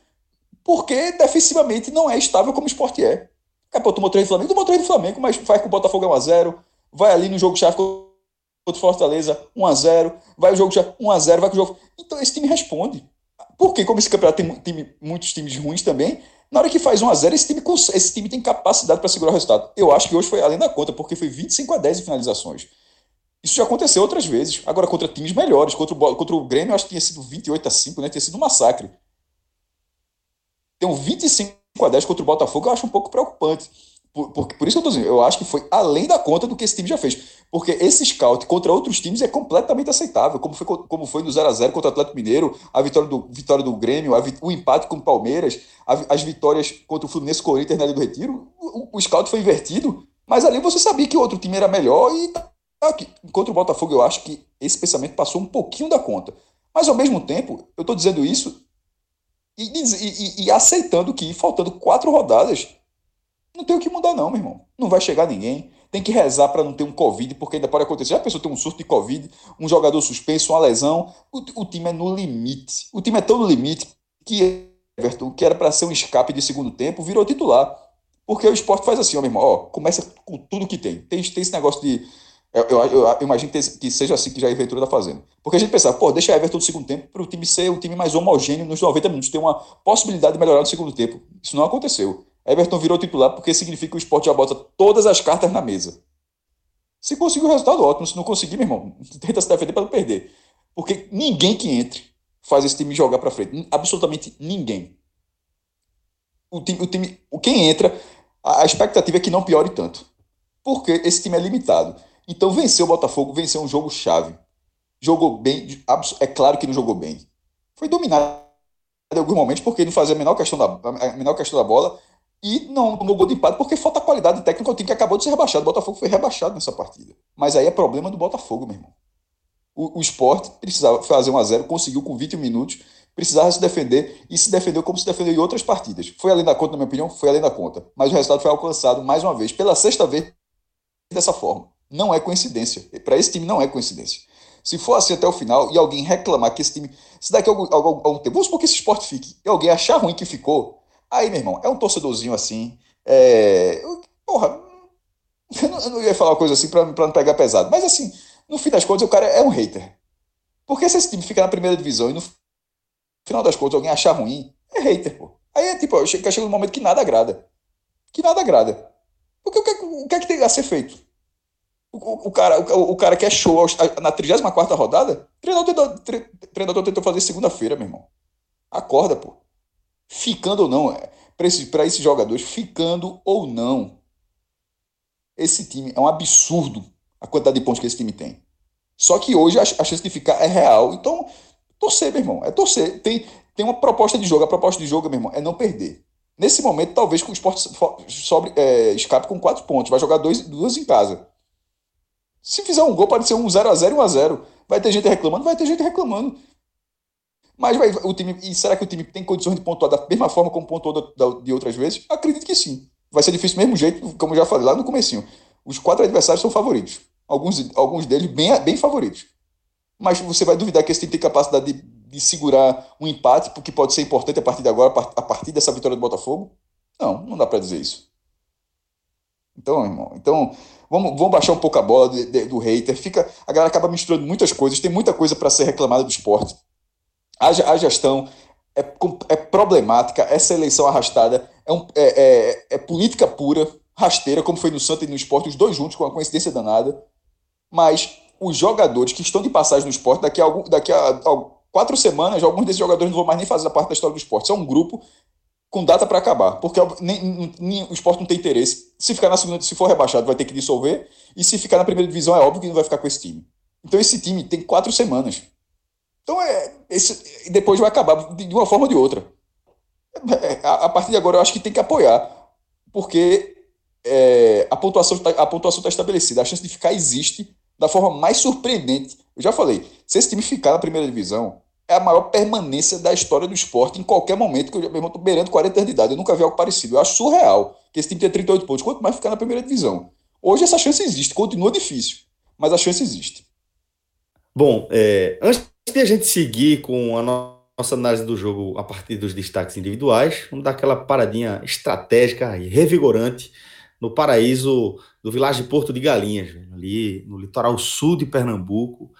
porque defensivamente não é estável como o esporte é. Capô tomou três do Flamengo, tomou três do Flamengo, mas faz com o Botafogo 1x0, vai ali no jogo chave contra Fortaleza 1x0, vai o jogo chave 1x0, vai com o jogo. Então esse time responde. Porque, como esse campeonato tem, tem muitos times ruins também, na hora que faz 1x0, esse time, esse time tem capacidade para segurar o resultado. Eu acho que hoje foi além da conta, porque foi 25 a 10 em finalizações. Isso já aconteceu outras vezes. Agora, contra times melhores. Contra o, contra o Grêmio, acho que tinha sido 28 a 5, né? Tinha sido um massacre. Tem um 25 a 10 contra o Botafogo, eu acho um pouco preocupante. Por, por, por isso que eu tô dizendo, eu acho que foi além da conta do que esse time já fez. Porque esse scout contra outros times é completamente aceitável, como foi, como foi no 0x0 contra o Atlético Mineiro, a vitória do, vitória do Grêmio, a, o empate com o Palmeiras, a, as vitórias contra o Fluminense Corinthians na Ilha do Retiro. O, o, scout foi invertido, mas ali você sabia que o outro time era melhor e Contra o Botafogo, eu acho que esse pensamento passou um pouquinho da conta. Mas, ao mesmo tempo, eu estou dizendo isso e, e, e, aceitando que, faltando quatro rodadas, não tem o que mudar, não, meu irmão. Não vai chegar ninguém. Tem que rezar para não ter um Covid, porque ainda pode acontecer. Já a pessoa tem um surto de Covid, um jogador suspenso, uma lesão. O, o time é no limite. O time é tão no limite que Everton, que era para ser um escape de segundo tempo, virou titular. Porque o esporte faz assim, ó, meu irmão, ó, começa com tudo que tem. Tem, tem esse negócio de eu, eu, eu, imagino que seja assim que já a Ventura está fazendo. Porque a gente pensava, pô, deixa a Everton no segundo tempo para o time ser o time mais homogêneo nos 90 minutos, ter uma possibilidade de melhorar no segundo tempo. Isso não aconteceu. Everton virou titular porque significa que o esporte já bota todas as cartas na mesa. Se conseguir o resultado, ótimo. Se não conseguir, meu irmão, tenta se defender para não perder. Porque ninguém que entre faz esse time jogar para frente. Absolutamente ninguém. O time, o time, quem entra, a expectativa é que não piore tanto. Porque esse time é limitado. Então venceu o Botafogo, venceu um jogo chave. Jogou bem, é claro que não jogou bem. Foi dominado em alguns momentos porque não fazia a menor questão da, a menor questão da bola e não tomou gol de empate porque falta qualidade técnica ao time que acabou de ser rebaixado. O Botafogo foi rebaixado nessa partida. Mas aí é problema do Botafogo, meu irmão. O, o esporte precisava fazer 1 a 0 conseguiu com 20 minutos, precisava se defender e se defendeu como se defendeu em outras partidas. Foi além da conta, na minha opinião, foi além da conta. Mas o resultado foi alcançado mais uma vez, pela sexta vez, dessa forma. Não é coincidência. Para esse time não é coincidência. Se for assim até o final e alguém reclamar que esse time. Se daqui a algum, algum, algum tempo. Vamos supor que esse esporte fique e alguém achar ruim que ficou. Aí, meu irmão, é um torcedorzinho assim. É, porra. Eu não, eu não ia falar uma coisa assim para não pegar pesado. Mas assim, no fim das contas, o cara é um hater. Porque se esse time fica na primeira divisão e no final das contas alguém achar ruim, é hater, pô. Aí é tipo, chega, um momento que nada agrada. Que nada agrada. Porque o que, o que é que tem a ser feito? O, o, cara, o, o, cara que é show na 34 rodada, treinador tentou, treinador tentou fazer segunda-feira, meu irmão. Acorda, pô. Ficando ou não, é, para esses, esses jogadores, ficando ou não. Esse time é um absurdo a quantidade de pontos que esse time tem. Só que hoje a, a chance de ficar é real. Então, torcer, meu irmão. É torcer. Tem, tem uma proposta de jogo. A proposta de jogo, meu irmão, é não perder. Nesse momento, talvez o esporte sobre, é, escape com quatro pontos. Vai jogar dois, duas em casa. Se fizer um gol, pode ser um 0x0 e 1x0. Vai ter gente reclamando? Vai ter gente reclamando. Mas vai, o time. E será que o time tem condições de pontuar da mesma forma como pontuou de outras vezes? Acredito que sim. Vai ser difícil do mesmo jeito, como eu já falei lá no comecinho. Os quatro adversários são favoritos. Alguns, alguns deles bem, bem favoritos. Mas você vai duvidar que esse time tem capacidade de, de segurar um empate, porque pode ser importante a partir de agora, a partir dessa vitória do Botafogo? Não, não dá para dizer isso. Então, irmão, então Vamos, vamos baixar um pouco a bola de, de, do hater. Fica, a galera acaba misturando muitas coisas. Tem muita coisa para ser reclamada do esporte. A, a gestão é, é, problemática. Essa eleição arrastada é, um, é, é, é, política pura, rasteira, como foi no Santa e no esporte, os dois juntos, com uma coincidência danada. Mas os jogadores que estão de passagem no esporte, daqui a, algum, daqui a, a quatro semanas, alguns desses jogadores não vão mais nem fazer a parte da história do esporte. Isso é um grupo com data para acabar, porque nem, nem, o esporte não tem interesse. Se ficar na segunda, se for rebaixado, vai ter que dissolver, e se ficar na primeira divisão, é óbvio que não vai ficar com esse time. Então esse time tem quatro semanas. Então é esse, depois vai acabar de, uma forma ou de outra. É, a, a, partir de agora eu acho que tem que apoiar, porque é, a pontuação tá, a pontuação está estabelecida, a chance de ficar existe da forma mais surpreendente. Eu já falei, se esse time ficar na primeira divisão, é a maior permanência da história do esporte em qualquer momento, que eu mesmo estou beirando 40 anos de idade. Eu nunca vi algo parecido. Eu acho surreal que esse time tenha 38 pontos, quanto mais ficar na primeira divisão. Hoje essa chance existe, continua difícil, mas a chance existe. Bom, é, antes de a gente seguir com a nossa análise do jogo a partir dos destaques individuais, vamos dar aquela paradinha estratégica e revigorante no paraíso do Vilagem Porto de Galinhas, ali no litoral sul de Pernambuco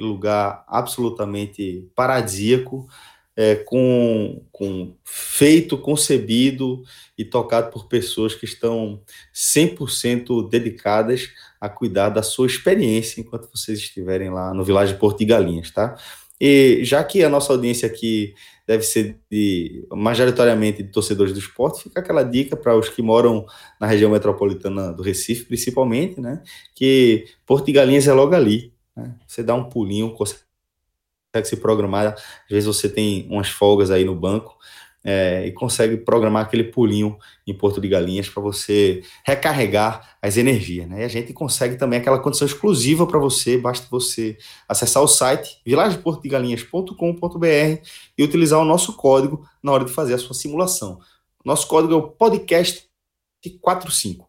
aquele lugar absolutamente paradisíaco, é, com, com feito, concebido e tocado por pessoas que estão 100% dedicadas a cuidar da sua experiência enquanto vocês estiverem lá no Vilagem Porto de Galinhas, tá? E já que a nossa audiência aqui deve ser de, majoritariamente de torcedores do esporte, fica aquela dica para os que moram na região metropolitana do Recife, principalmente, né? Que Porto de Galinhas é logo ali, né? Você dá um pulinho, consegue se programar. Às vezes você tem umas folgas aí no banco é, e consegue programar aquele pulinho em Porto de Galinhas para você recarregar as energias. Né? E a gente consegue também aquela condição exclusiva para você, basta você acessar o site vilageportodegalinhas.com.br e utilizar o nosso código na hora de fazer a sua simulação. Nosso código é o podcast 45.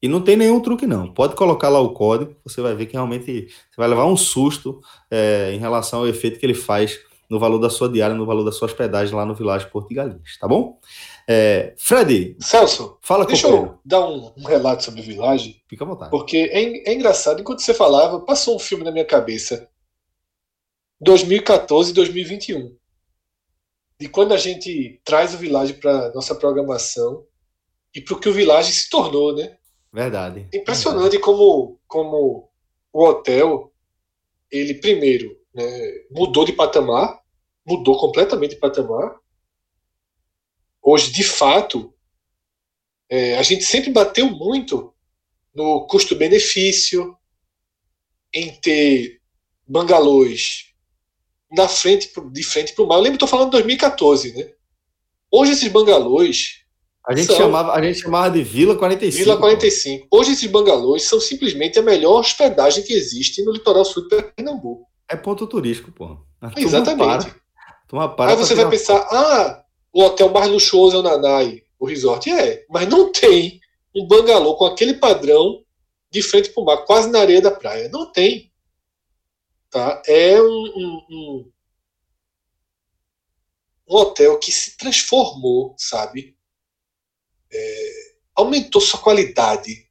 E não tem nenhum truque, não. Pode colocar lá o código, você vai ver que realmente você vai levar um susto é, em relação ao efeito que ele faz no valor da sua diária, no valor da sua hospedagem lá no Vilagem Porto de Galinhas, tá bom? É, Fred. Celso, fala deixa eu dar um, um, relato sobre o Vilagem. Fica à vontade. Porque é, é engraçado, enquanto você falava, passou um filme na minha cabeça. 2014 e 2021. De quando a gente traz o Village para nossa programação e para o que o Village se tornou, né? Verdade. Impressionante como como o hotel ele primeiro né, mudou de patamar, mudou completamente de patamar. Hoje, de fato, é, a gente sempre bateu muito no custo-benefício, em ter bangalôs na frente, de frente para o mar. Eu lembro, estou falando de 2014, né? Hoje esses bangalôs a gente, são... chamava, a gente chamava de Vila 45. Vila 45. Pô. Hoje esses bangalôs são simplesmente a melhor hospedagem que existe no litoral sul de Pernambuco. É ponto turístico, pô. Exatamente. Para. para Aí você vai pensar, ah, o hotel mais luxuoso é o Nanai, o resort. É, mas não tem um bangalô com aquele padrão de frente para o mar, quase na areia da praia. Não tem. Tá? É um, um, um, um hotel que se transformou, sabe? É, aumentou sua qualidade,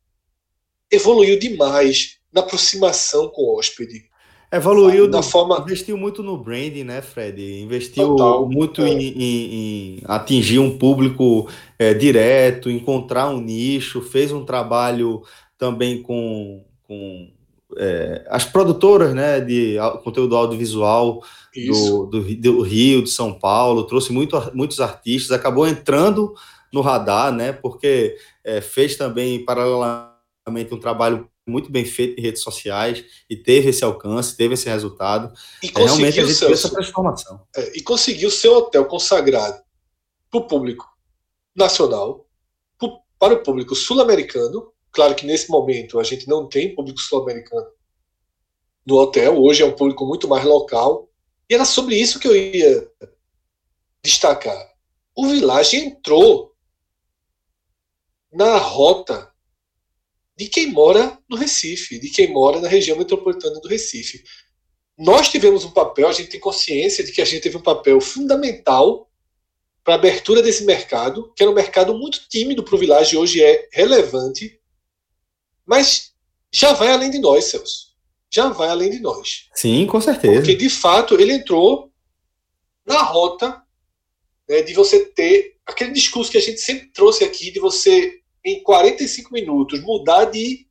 evoluiu demais na aproximação com o hóspede. Evoluiu da forma. Investiu muito no branding, né, Fred? Investiu Total, muito é. em, em, em, atingir um público é, direto, encontrar um nicho, fez um trabalho também com, com é, as produtoras né, de conteúdo audiovisual do, do, do, Rio, de São Paulo, trouxe muito, muitos artistas, acabou entrando no radar, né? Porque é, fez também paralelamente um trabalho muito bem feito em redes sociais e teve esse alcance, teve esse resultado. E é, realmente a gente seu, essa transformação. É, e conseguiu seu hotel consagrado para o público nacional, pro, para o público sul-americano. Claro que nesse momento a gente não tem público sul-americano no hotel, hoje é um público muito mais local. E era sobre isso que eu ia destacar. O Village entrou na rota de quem mora no Recife, de quem mora na região metropolitana do Recife. Nós tivemos um papel, a gente tem consciência de que a gente teve um papel fundamental para a abertura desse mercado, que era um mercado muito tímido para o Village, hoje é relevante, mas já vai além de nós, Celso. Já vai além de nós. Sim, com certeza. Porque, de fato, ele entrou na rota né, de você ter aquele discurso que a gente sempre trouxe aqui, de você em 45 minutos, mudar de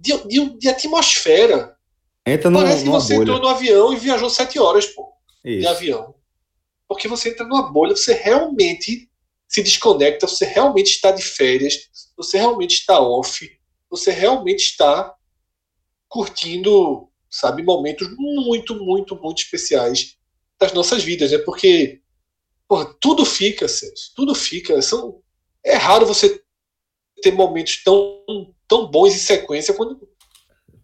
de, de, de atmosfera. Entra no, Parece que você bolha. entrou no avião e viajou sete horas pô, de avião. Porque você entra numa bolha, você realmente se desconecta, você realmente está de férias, você realmente está off, você realmente está curtindo, sabe, momentos muito, muito, muito especiais das nossas vidas, né? Porque porra, tudo fica, Celso, tudo fica. São, é raro você ter momentos tão, tão bons em sequência quando,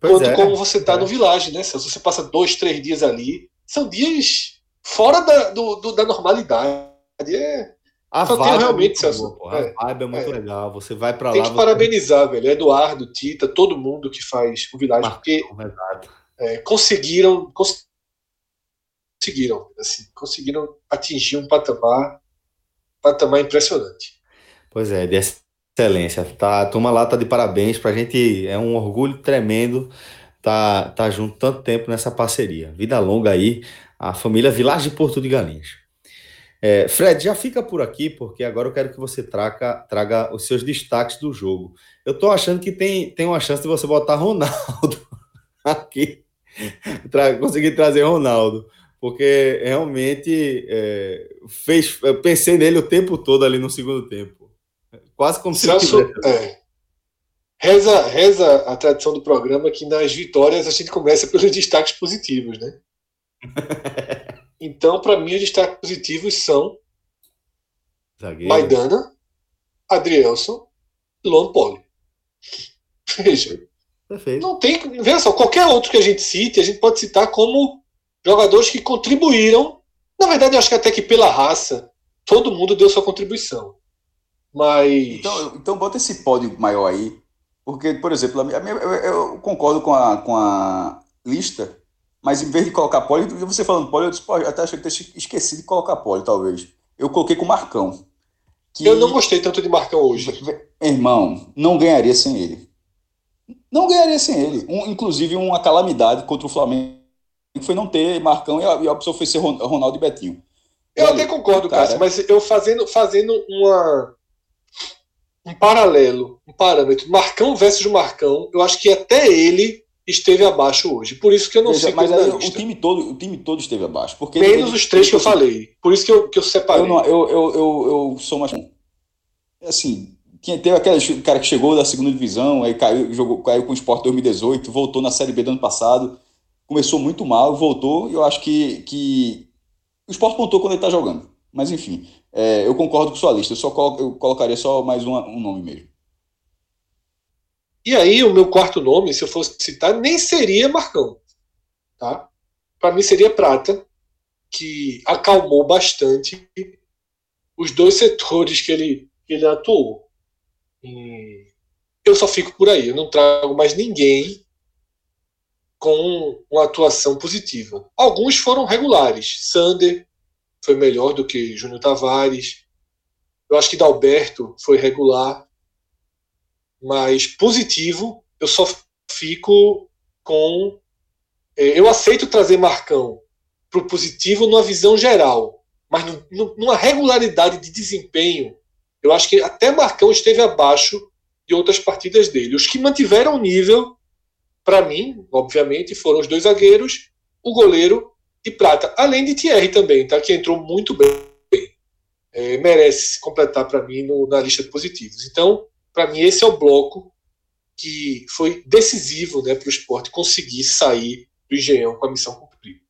quando é, como você está é. no Village, né, Celso? Você passa dois, três dias ali, são dias fora da, do, do da normalidade. É, a Só vibe realmente, é Celso. Boa, é, a vibe é muito é. legal. Você vai para lá. Tem que você... parabenizar, velho. Eduardo, Tita, todo mundo que faz o Village, porque é, conseguiram, conseguiram, assim, conseguiram atingir um patamar, patamar impressionante. Pois é, de excelência. Tá, a turma lá tá de parabéns. Pra gente é um orgulho tremendo tá, tá junto tanto tempo nessa parceria. Vida longa aí, a família Village de Porto de Galinhas. É, Fred, já fica por aqui, porque agora eu quero que você traga, traga os seus destaques do jogo. Eu tô achando que tem, tem uma chance de você botar Ronaldo aqui, tra conseguir trazer Ronaldo, porque realmente é, fez. Eu pensei nele o tempo todo ali no segundo tempo. Quase como se. Celso, é, reza, reza a tradição do programa que nas vitórias a gente começa pelos destaques positivos, né? Então, para mim, os destaques positivos são Zagueiro. Maidana, Adrielson e Luan Poli. Veja. Perfeito. Não tem. Veja só, qualquer outro que a gente cite, a gente pode citar como jogadores que contribuíram. Na verdade, eu acho que até que pela raça, todo mundo deu sua contribuição. Mas. Então, então bota esse pódio maior aí. Porque, por exemplo, eu, eu concordo com a, com a lista, mas em vez de colocar pole, você falando pole, eu disse, até achei que ter esquecido de colocar pole, talvez. Eu coloquei com Marcão. Que... Eu não gostei tanto de Marcão hoje. Irmão, não ganharia sem ele. Não ganharia sem ele. Um, inclusive, uma calamidade contra o Flamengo foi não ter Marcão e a, e a opção foi ser Ronaldo e Betinho. Eu até concordo, cara, Cássio, mas eu fazendo, fazendo uma, um paralelo, um parâmetro, Marcão versus Marcão, eu acho que até ele esteve abaixo hoje. Por isso que eu não sei mas aí, o time todo, o time todo esteve abaixo, porque menos os três que eu falei. Por isso que eu, que eu separei. Eu, não, eu, eu, eu, eu, sou mais assim. Tinha, teve aquele cara que chegou da segunda divisão, aí caiu, jogou, caiu com o Sport 2018, voltou na Série B do ano passado, começou muito mal, voltou, e eu acho que, que o Sport pontou quando ele está jogando. Mas enfim, é, eu concordo com sua lista, eu só colo, eu colocaria só mais uma, um nome mesmo. E aí, o meu quarto nome, se eu fosse citar, nem seria Marcão. Tá? Para mim, seria Prata, que acalmou bastante os dois setores que ele, que ele atuou. Eu só fico por aí, eu não trago mais ninguém com uma atuação positiva. Alguns foram regulares. Sander foi melhor do que Júnior Tavares. Eu acho que Dalberto foi regular mas positivo, eu só fico com. É, eu aceito trazer Marcão para o positivo numa visão geral, mas numa regularidade de desempenho, eu acho que até Marcão esteve abaixo de outras partidas dele. Os que mantiveram o nível, para mim, obviamente, foram os dois zagueiros, o goleiro e Prata, além de Thierry também, tá? que entrou muito bem. É, merece completar para mim no, na lista de positivos. Então, para mim, esse é o bloco que foi decisivo né, para o esporte conseguir sair do Engenhão com a missão cumprida.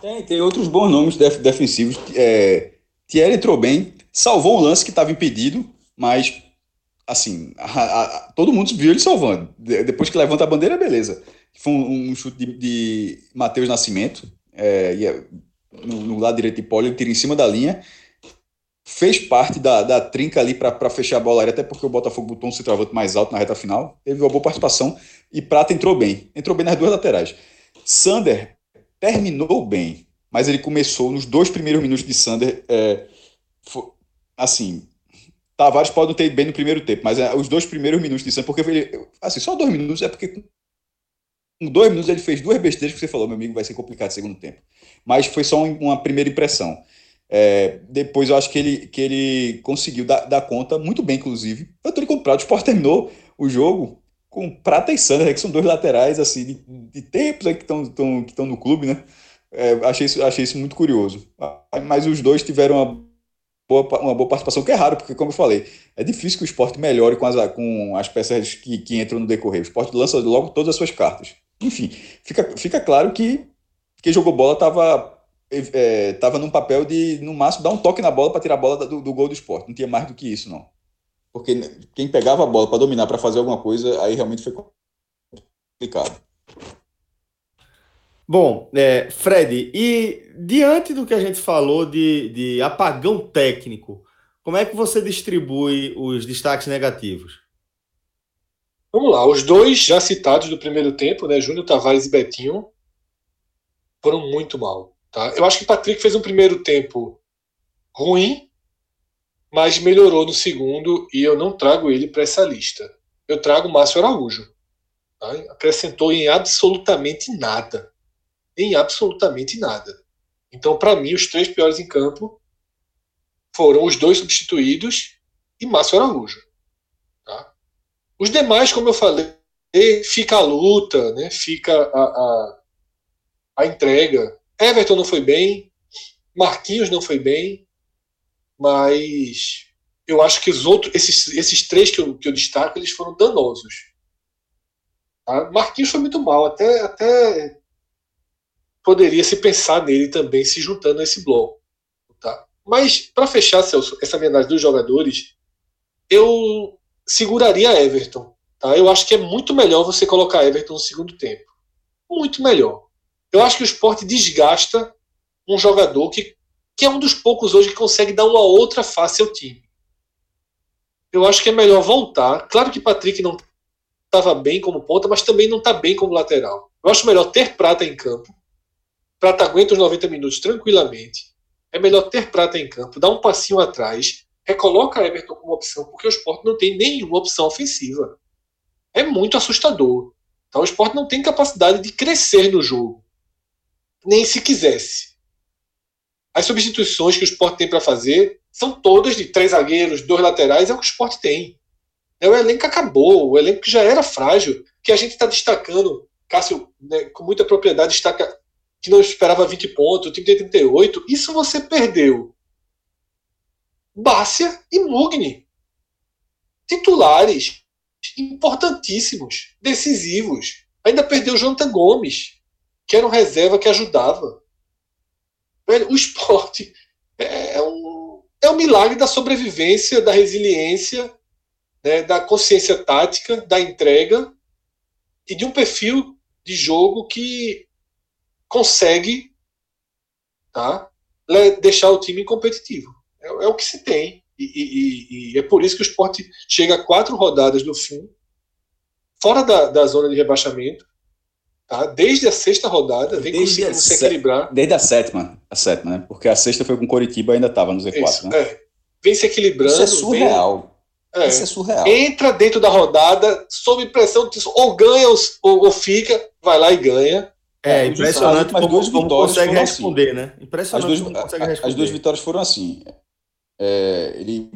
Tem, tem outros bons nomes def defensivos. É, Thierry entrou bem, salvou um lance que estava impedido, mas assim, a, a, todo mundo viu ele salvando. De, depois que levanta a bandeira, beleza. Foi um, um chute de, de Matheus Nascimento, é, ia, no, no, lado direito de Poli, ele tira em cima da linha fez parte da, da trinca ali para fechar a bola até porque o Botafogo botou um centroavante mais alto na reta final, teve uma boa participação e Prata entrou bem, entrou bem nas duas laterais. Sander terminou bem, mas ele começou nos dois primeiros minutos de Sander, é, foi, assim, Tavares pode não ter bem no primeiro tempo, mas é, os dois primeiros minutos de Sander, porque ele, assim, só dois minutos é porque com dois minutos ele fez duas besteiras que você falou, meu amigo, vai ser complicado no segundo tempo. Mas foi só uma primeira impressão. É, depois eu acho que ele, que ele conseguiu dar, dar conta muito bem, inclusive. Eu tô comprado. O Sport terminou o jogo com Prata e Sander, que são dois laterais assim, de, de tempos que estão que no clube, né? É, achei, isso, achei isso muito curioso. Mas os dois tiveram boa, uma boa participação, que é raro, porque, como eu falei, é difícil que o esporte melhore com as, com as peças que, que entram no decorrer. O esporte lança logo todas as suas cartas. Enfim, fica, fica claro que quem jogou bola estava é, tava num papel de, no máximo, dar um toque na bola para tirar a bola do, do, gol do esporte. Não tinha mais do que isso, não. Porque quem pegava a bola para dominar, para fazer alguma coisa, aí realmente foi complicado. Bom, é, Fred, e diante do que a gente falou de, de apagão técnico, como é que você distribui os destaques negativos? Vamos lá, os dois já citados do primeiro tempo, né, Júnior Tavares e Betinho, foram muito mal. Tá? Eu acho que Patrick fez um primeiro tempo ruim, mas melhorou no segundo e eu não trago ele para essa lista. Eu trago Márcio Araújo. Tá? Acrescentou em absolutamente nada em absolutamente nada. Então, para mim, os três piores em campo foram os dois substituídos e Márcio Araújo. Tá? Os demais, como eu falei, fica a luta, né? fica a, a, a entrega. Everton não foi bem, Marquinhos não foi bem, mas eu acho que os outros, esses, esses três que eu, que eu destaco, eles foram danosos. Tá? Marquinhos foi muito mal, até, até poderia se pensar nele também se juntando a esse bloco. Tá? Mas, para fechar, Celso, essa análise dos jogadores, eu seguraria Everton. Tá? Eu acho que é muito melhor você colocar Everton no segundo tempo. Muito melhor. Eu acho que o esporte desgasta um jogador que, que é um dos poucos hoje que consegue dar uma outra face ao time. Eu acho que é melhor voltar. Claro que Patrick não estava bem como ponta, mas também não está bem como lateral. Eu acho melhor ter prata em campo Prata aguenta os 90 minutos tranquilamente. É melhor ter Prata em campo, dar um passinho atrás, recoloca Everton como opção, porque o esporte não tem nenhuma opção ofensiva. É muito assustador. Então o esporte não tem capacidade de crescer no jogo. Nem se quisesse. As substituições que o esporte tem para fazer são todas de três zagueiros, dois laterais, é o que o esporte tem. É, o elenco acabou, o elenco que já era frágil, que a gente está destacando, Cássio, né, com muita propriedade, destaca que não esperava 20 pontos, o time tem 38, isso você perdeu. Bárcia e Mugni. Titulares importantíssimos, decisivos. Ainda perdeu o Jonathan Gomes, que era um reserva que ajudava. O esporte é um, é um milagre da sobrevivência, da resiliência, né, da consciência tática, da entrega e de um perfil de jogo que consegue tá, deixar o time competitivo. É, é o que se tem. E, e, e, é por isso que o esporte chega a quatro rodadas do fim, fora da, da zona de rebaixamento, tá? desde a sexta rodada, vem desde conseguindo se equilibrar. Desde a sétima, a sétima, né? Porque a sexta foi com o Coritiba ainda estava no Z4. Isso, né? é. Vem se equilibrando. Isso é surreal. Vem, é, Isso é surreal. Entra dentro da rodada, sob pressão, ou ganha ou, ou fica, vai lá e ganha. É, é impressionante como, duas como consegue responder, assim. né? Impressionante as duas, como consegue responder. As duas vitórias foram assim. É, ele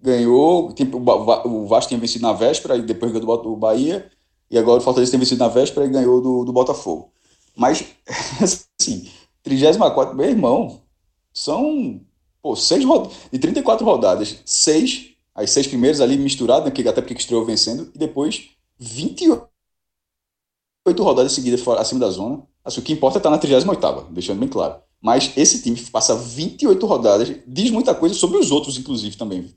ganhou, tipo, o Vasco tinha vencido na véspera, e depois ganhou do Bahia, e agora o Fortaleza tem vencido na véspera e ganhou do, do Botafogo. Mas, assim, 34, meu irmão, são pô, seis rodadas, de 34 rodadas, seis, as seis primeiras ali misturadas, né, até porque estreou vencendo, e depois 28 oito rodadas seguidas acima da zona. Assim, o que importa é estar na 38 deixando bem claro. Mas esse time passa 28 rodadas, diz muita coisa sobre os outros, inclusive, também.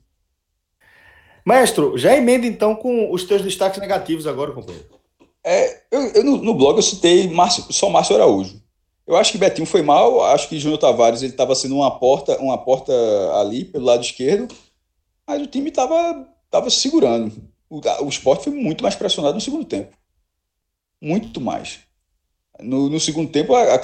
Maestro, já emenda então com os teus destaques negativos agora, companheiro. É, eu, eu no, no, blog eu citei Márcio, só Márcio Araújo. Eu acho que Betinho foi mal, acho que Júnior Tavares ele estava sendo uma porta, uma porta ali pelo lado esquerdo, mas o time estava tava se segurando. O, o esporte foi muito mais pressionado no segundo tempo muito mais. No, no segundo tempo, a, a,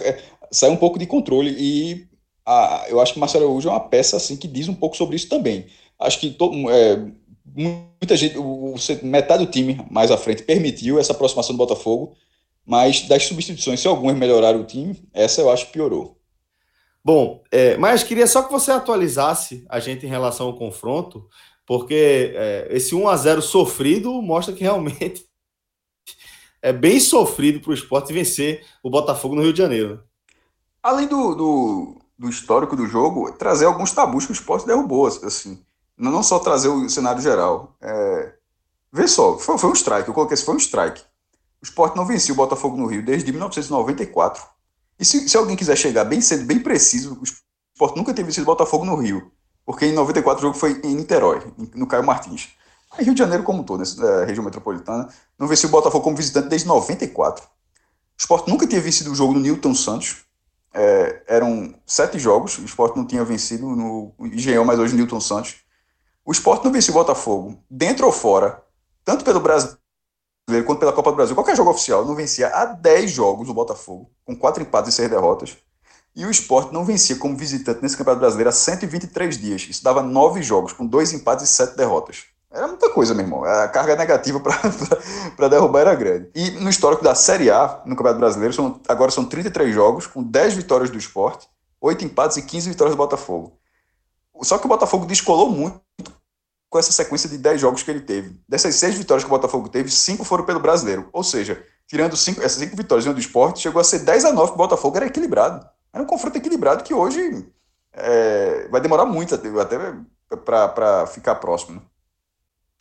sai um pouco de controle e a, eu acho que Marcelo Araújo é uma peça assim que diz um pouco sobre isso também. Acho que to, é, muita gente, o, metade do time mais à frente permitiu essa aproximação do Botafogo, mas das substituições, se algumas melhoraram o time, essa eu acho que piorou. Bom, é, mas queria só que você atualizasse a gente em relação ao confronto, porque é, esse 1 a 0 sofrido mostra que realmente é bem sofrido para o esporte vencer o Botafogo no Rio de Janeiro. Além do, do, do, histórico do jogo, trazer alguns tabus que o esporte derrubou, assim. Não só trazer o cenário geral. É, vê só, foi, foi um strike, eu coloquei assim, foi um strike. O esporte não vencia o Botafogo no Rio desde 1994. E se, se alguém quiser chegar bem sendo bem preciso, o esporte nunca teve vencido o Botafogo no Rio. Porque em 94 o jogo foi em Niterói, no Caio Martins. Rio de Janeiro como um todo, nessa é, região metropolitana, não venceu o Botafogo como visitante desde 94. O Sport nunca tinha vencido o jogo no Newton Santos. É, eram sete jogos, o Sport não tinha vencido no Engenhão, mas hoje Newton Santos. O Sport não venceu o Botafogo, dentro ou fora, tanto pelo Brasil quanto pela Copa do Brasil. Qualquer jogo oficial não vencia há 10 jogos o Botafogo, com quatro empates e seis derrotas. E o Sport não vencia como visitante nesse Campeonato Brasileiro há 123 dias. Isso dava nove jogos, com dois empates e sete derrotas. Era muita coisa, meu irmão. A carga negativa para derrubar era grande. E no histórico da Série A, no Campeonato Brasileiro, são, agora são 33 jogos, com 10 vitórias do esporte, 8 empates e 15 vitórias do Botafogo. Só que o Botafogo descolou muito com essa sequência de 10 jogos que ele teve. Dessas 6 vitórias que o Botafogo teve, 5 foram pelo brasileiro. Ou seja, tirando cinco, essas 5 vitórias do esporte, chegou a ser 10 a 9 que o Botafogo era equilibrado. Era um confronto equilibrado que hoje é, vai demorar muito até, até para ficar próximo. Né?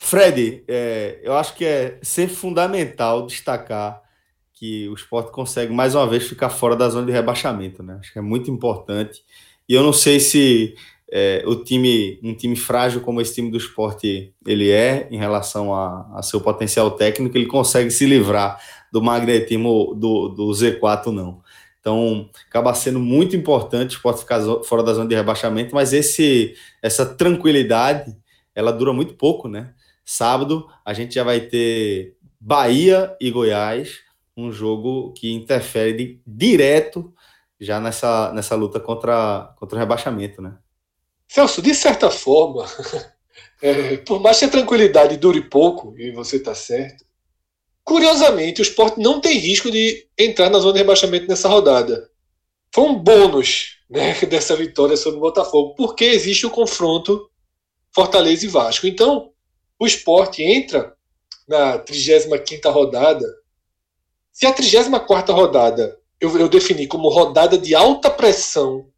Fred, é, eu acho que é ser fundamental destacar que o esporte consegue mais uma vez ficar fora da zona de rebaixamento, né? Acho que é muito importante. E eu não sei se é, o time, um time frágil como esse time do esporte ele é em relação a, a seu potencial técnico, ele consegue se livrar do magnetismo do, do Z4, não. Então, acaba sendo muito importante o esporte ficar fora da zona de rebaixamento, mas esse, essa tranquilidade, ela dura muito pouco, né? Sábado a gente já vai ter Bahia e Goiás, um jogo que interfere de, direto já nessa, nessa luta contra, contra o rebaixamento, né? Celso, de certa forma, é, por mais que a tranquilidade dure pouco, e você está certo, curiosamente o esporte não tem risco de entrar na zona de rebaixamento nessa rodada. Foi um bônus né, dessa vitória sobre o Botafogo, porque existe o confronto Fortaleza e Vasco. Então, o esporte entra na 35 rodada. Se a 34 rodada eu, eu defini como rodada de alta pressão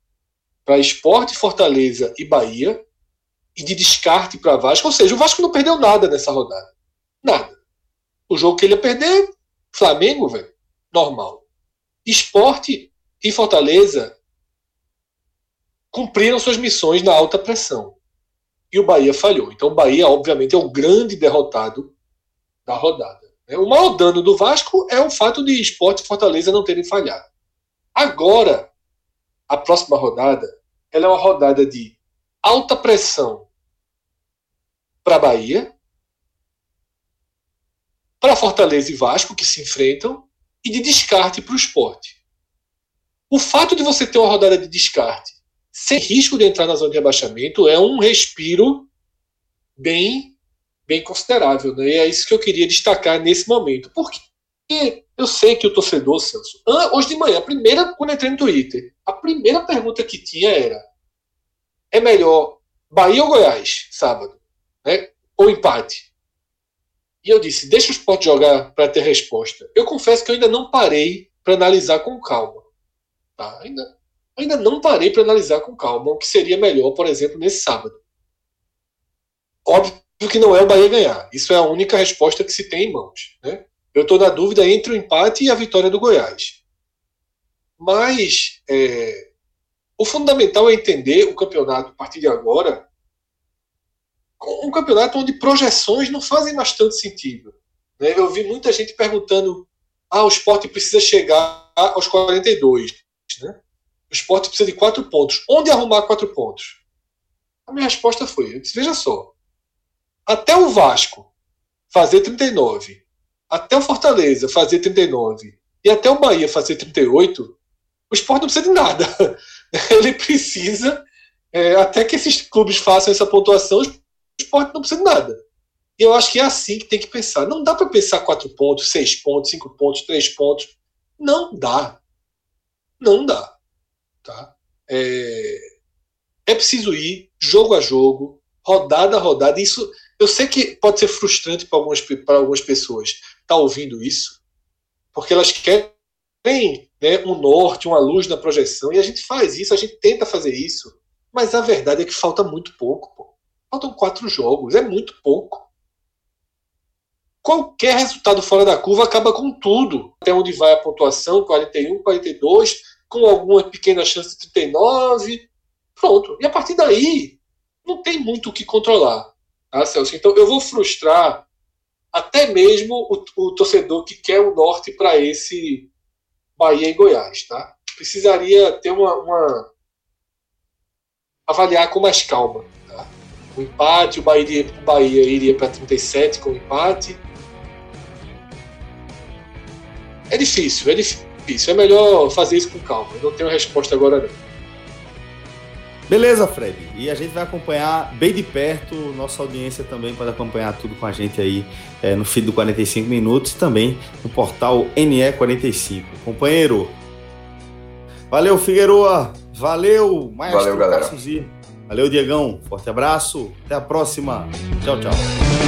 para esporte, Fortaleza e Bahia, e de descarte para Vasco, ou seja, o Vasco não perdeu nada nessa rodada. Nada. O jogo que ele ia perder, Flamengo, velho, normal. Esporte e Fortaleza cumpriram suas missões na alta pressão e o Bahia falhou. Então o Bahia, obviamente, é o grande derrotado da rodada. Né? O maior dano do Vasco é o fato de Esporte e Fortaleza não terem falhado. Agora, a próxima rodada, ela é uma rodada de alta pressão para Bahia, para Fortaleza e Vasco, que se enfrentam, e de descarte para o esporte. O fato de você ter uma rodada de descarte sem risco de entrar na zona de rebaixamento, é um respiro bem, bem considerável. Né? E é isso que eu queria destacar nesse momento. Porque eu sei que o torcedor, Celso, hoje de manhã, a primeira, quando entrei no Twitter, a primeira pergunta que tinha era: é melhor Bahia ou Goiás, sábado? Né? Ou empate? E eu disse: deixa o esporte jogar para ter resposta. Eu confesso que eu ainda não parei para analisar com calma. Tá? Ainda, ainda não parei para analisar com calma o que seria melhor, por exemplo, nesse sábado. Óbvio que não é o Bahia ganhar. Isso é a única resposta que se tem em mãos. Né? Eu estou na dúvida entre o empate e a vitória do Goiás. Mas é, o fundamental é entender o campeonato a partir de agora um campeonato onde projeções não fazem bastante sentido. Né? Eu vi muita gente perguntando: ah, o esporte precisa chegar aos 42. Né? O esporte precisa de quatro pontos. Onde arrumar quatro pontos? A minha resposta foi: disse, veja só. Até o Vasco fazer 39, até o Fortaleza fazer 39 e até o Bahia fazer 38, o esporte não precisa de nada. Ele precisa, é, até que esses clubes façam essa pontuação, o esporte não precisa de nada. E eu acho que é assim que tem que pensar. Não dá para pensar quatro pontos, seis pontos, cinco pontos, três pontos. Não dá. Não dá. Tá? É, é preciso ir jogo a jogo, rodada a rodada. Isso eu sei que pode ser frustrante para algumas, algumas pessoas estar tá ouvindo isso, porque elas querem né, um norte, uma luz na projeção, e a gente faz isso, a gente tenta fazer isso, mas a verdade é que falta muito pouco. Pô. Faltam quatro jogos, é muito pouco. Qualquer resultado fora da curva acaba com tudo. Até onde vai a pontuação, 41, 42, com alguma pequena chance de 39. Pronto. E a partir daí, não tem muito o que controlar. Tá, Celso? Então eu vou frustrar até mesmo o, o torcedor que quer o norte para esse Bahia e Goiás. Tá? Precisaria ter uma, uma avaliar com mais calma. Tá? O empate, o Bahia, o Bahia iria para 37 com o empate. É difícil, é difícil. É melhor fazer isso com calma. Eu não tenho resposta agora não. Beleza, Fred. E a gente vai acompanhar bem de perto, nossa audiência também pode acompanhar tudo com a gente aí é, no feed do 45 Minutos, também no portal NE45. Companheiro, valeu, Figueroa. Valeu, Maestro. Valeu, galera. Valeu, Diegão. Forte abraço. Até a próxima. Tchau, tchau.